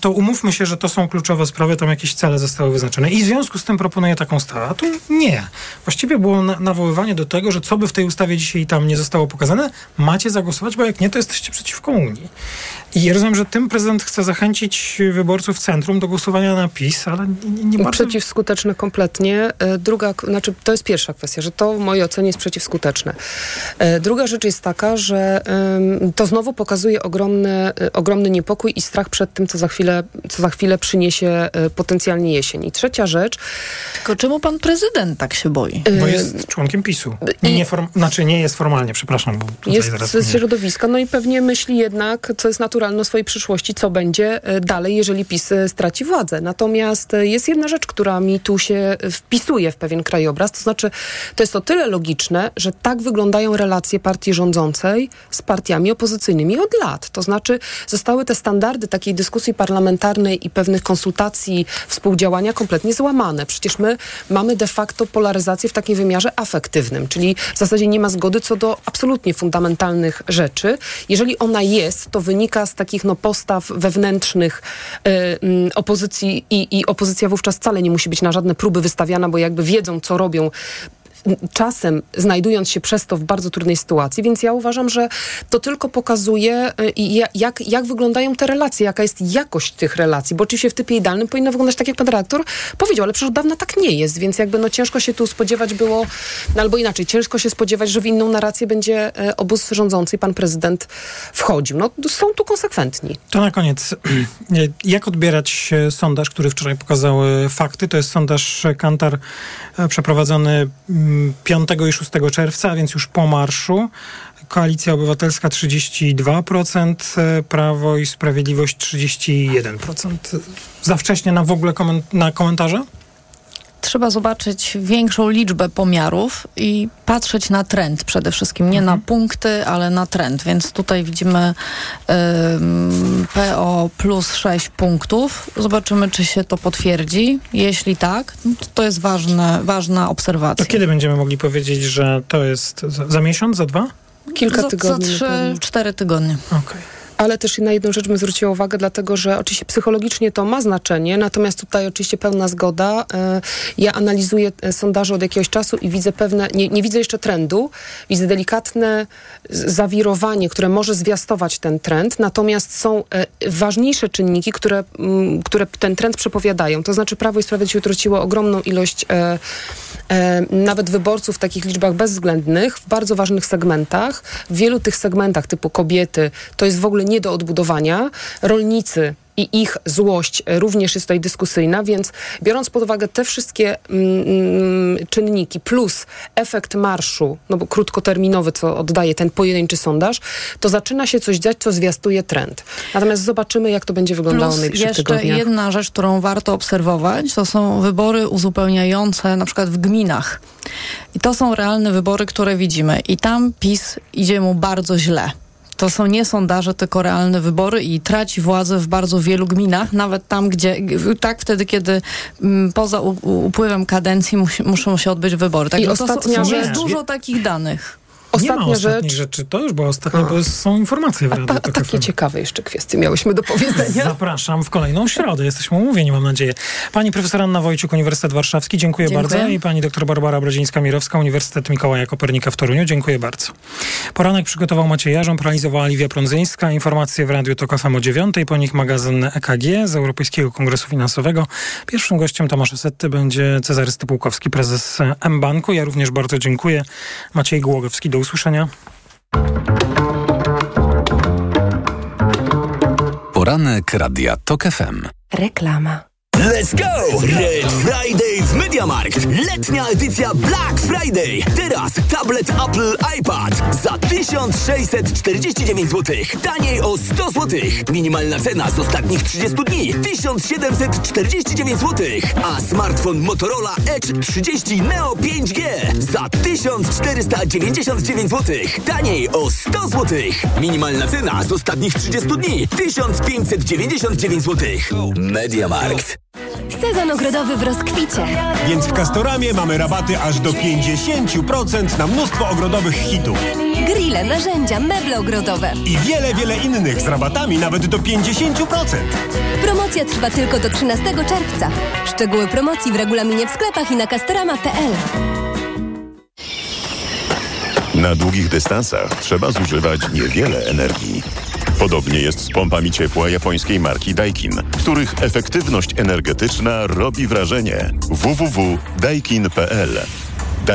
to umówmy się, że to są kluczowe sprawy, tam jakieś cele zostały wyznaczone. I w związku z tym proponuję taką ustawę. A tu nie. Właściwie było na, nawoływanie do tego, że co by w tej ustawie dzisiaj tam nie zostało pokazane, macie zagłosować, bo jak nie, to jesteście przeciwko Unii. I rozumiem, że tym prezydent chce zachęcić wyborców centrum do głosowania na PiS, ale nie, nie bardzo... Przeciwskuteczne kompletnie. E, druga, znaczy to jest pierwsza kwestia, że to w mojej ocenie jest przeciwskuteczne. E, druga rzecz jest taka, że to znowu pokazuje ogromny, e, ogromny niepokój i strach przed tym, co za chwilę, co za chwilę przyniesie potencjalnie jesień. I trzecia rzecz... Tylko czemu pan prezydent tak się boi? Bo jest członkiem PiSu. Nie, form, znaczy nie jest formalnie, przepraszam. Bo jest z środowiska, no i pewnie myśli jednak, co jest naturalne, naturalne swojej przyszłości, co będzie e, dalej, jeżeli PiS e, straci władzę. Natomiast e, jest jedna rzecz, która mi tu się wpisuje w pewien krajobraz, to znaczy to jest o tyle logiczne, że tak wyglądają relacje partii rządzącej z partiami opozycyjnymi od lat. To znaczy zostały te standardy takiej dyskusji parlamentarnej i pewnych konsultacji, współdziałania kompletnie złamane. Przecież my mamy de facto polaryzację w takim wymiarze afektywnym, czyli w zasadzie nie ma zgody co do absolutnie fundamentalnych rzeczy. Jeżeli ona jest, to wynika z takich no, postaw wewnętrznych y, opozycji i, i opozycja wówczas wcale nie musi być na żadne próby wystawiana, bo jakby wiedzą, co robią czasem znajdując się przez to w bardzo trudnej sytuacji, więc ja uważam, że to tylko pokazuje, y, jak, jak wyglądają te relacje, jaka jest jakość tych relacji, bo oczywiście w typie idealnym powinno wyglądać tak, jak pan redaktor powiedział, ale przecież od dawna tak nie jest, więc jakby no ciężko się tu spodziewać było, no albo inaczej, ciężko się spodziewać, że w inną narrację będzie e, obóz rządzący i pan prezydent wchodził. No są tu konsekwentni. To na koniec, jak odbierać sondaż, który wczoraj pokazał fakty? To jest sondaż Kantar e, przeprowadzony 5 i 6 czerwca, a więc już po marszu. Koalicja Obywatelska 32%, e, Prawo i Sprawiedliwość 31%. Za wcześnie na w ogóle koment na komentarze? Trzeba zobaczyć większą liczbę pomiarów i patrzeć na trend przede wszystkim. Nie mhm. na punkty, ale na trend. Więc tutaj widzimy PO plus 6 punktów. Zobaczymy, czy się to potwierdzi. Jeśli tak, to, to jest ważne, ważna obserwacja. To kiedy będziemy mogli powiedzieć, że to jest za, za miesiąc, za dwa? Kilka za, tygodni. Za trzy, cztery tygodnie. Okej. Okay ale też na jedną rzecz bym zwróciła uwagę, dlatego że oczywiście psychologicznie to ma znaczenie, natomiast tutaj oczywiście pełna zgoda. E, ja analizuję e, sondaże od jakiegoś czasu i widzę pewne, nie, nie widzę jeszcze trendu, widzę delikatne zawirowanie, które może zwiastować ten trend, natomiast są e, ważniejsze czynniki, które, które ten trend przepowiadają. To znaczy Prawo i Sprawiedliwość utraciło ogromną ilość nawet wyborców w takich liczbach bezwzględnych, w bardzo ważnych segmentach. W wielu tych segmentach typu kobiety to jest w ogóle nie do odbudowania. Rolnicy i ich złość również jest tutaj dyskusyjna, więc biorąc pod uwagę te wszystkie mm, czynniki plus efekt marszu, no bo krótkoterminowy, co oddaje ten pojedynczy sondaż, to zaczyna się coś dziać, co zwiastuje trend. Natomiast zobaczymy, jak to będzie wyglądało Plus najbliższych jeszcze tygodniach. jedna rzecz, którą warto obserwować, to są wybory uzupełniające na przykład w gminach. I to są realne wybory, które widzimy. I tam PiS idzie mu bardzo źle. To są nie sondaże, tylko realne wybory i traci władzę w bardzo wielu gminach, nawet tam, gdzie, tak wtedy, kiedy mm, poza upływem kadencji musi, muszą się odbyć wybory. Tak, I no to ostatnia są, jest dużo takich danych. Nie ma Ostatnia ostatnich rzecz. rzeczy. To już była ostatnia, bo są informacje w A, Radiu ta, Tok takie ciekawe jeszcze kwestie miałyśmy do powiedzenia. Zapraszam w kolejną środę. Jesteśmy umówieni, mam nadzieję. Pani profesor Anna Wojciuk, Uniwersytet Warszawski, dziękuję, Dziękuję. bardzo. I pani doktor Barbara Brodzińska-Mirowska, Uniwersytet Mikołaja Kopernika w Toruniu, dziękuję bardzo. Poranek przygotował Maciej Jarząb, realizowała Liwia Prądzyńska. Informacje w Radiu Tok FM o 9, po nich magazyn EKG z Europejskiego Kongresu Finansowego. Pierwszym gościem Tomasza Setty będzie Cezary Stypułkowski, prezes M-Banku. Ja również bardzo dziękuję. Maciej Głogowski, do usłyszenia. Poranek Radia TOK FM. Reklama. Let's go! Red Friday w MediaMarkt. Letnia edycja Black Friday. Teraz tablet Apple iPad za 1649 zł. Taniej o 100 zł. Minimalna cena z ostatnich 30 dni 1749 zł. A smartfon Motorola Edge 30 Neo 5G za 1499 zł. Taniej o 100 zł. Minimalna cena z ostatnich 30 dni 1599 zł. MediaMarkt. Sezon ogrodowy w rozkwicie. Więc w Castoramie mamy rabaty aż do 50% na mnóstwo ogrodowych hitów. Grille, narzędzia, meble ogrodowe. I wiele, wiele innych z rabatami nawet do 50%. Promocja trwa tylko do 13 czerwca. Szczegóły promocji w regulaminie w sklepach i na castorama.pl. Na długich dystansach trzeba zużywać niewiele energii. Podobnie jest z pompami ciepła japońskiej marki Daikin, których efektywność energetyczna robi wrażenie. www.daikin.pl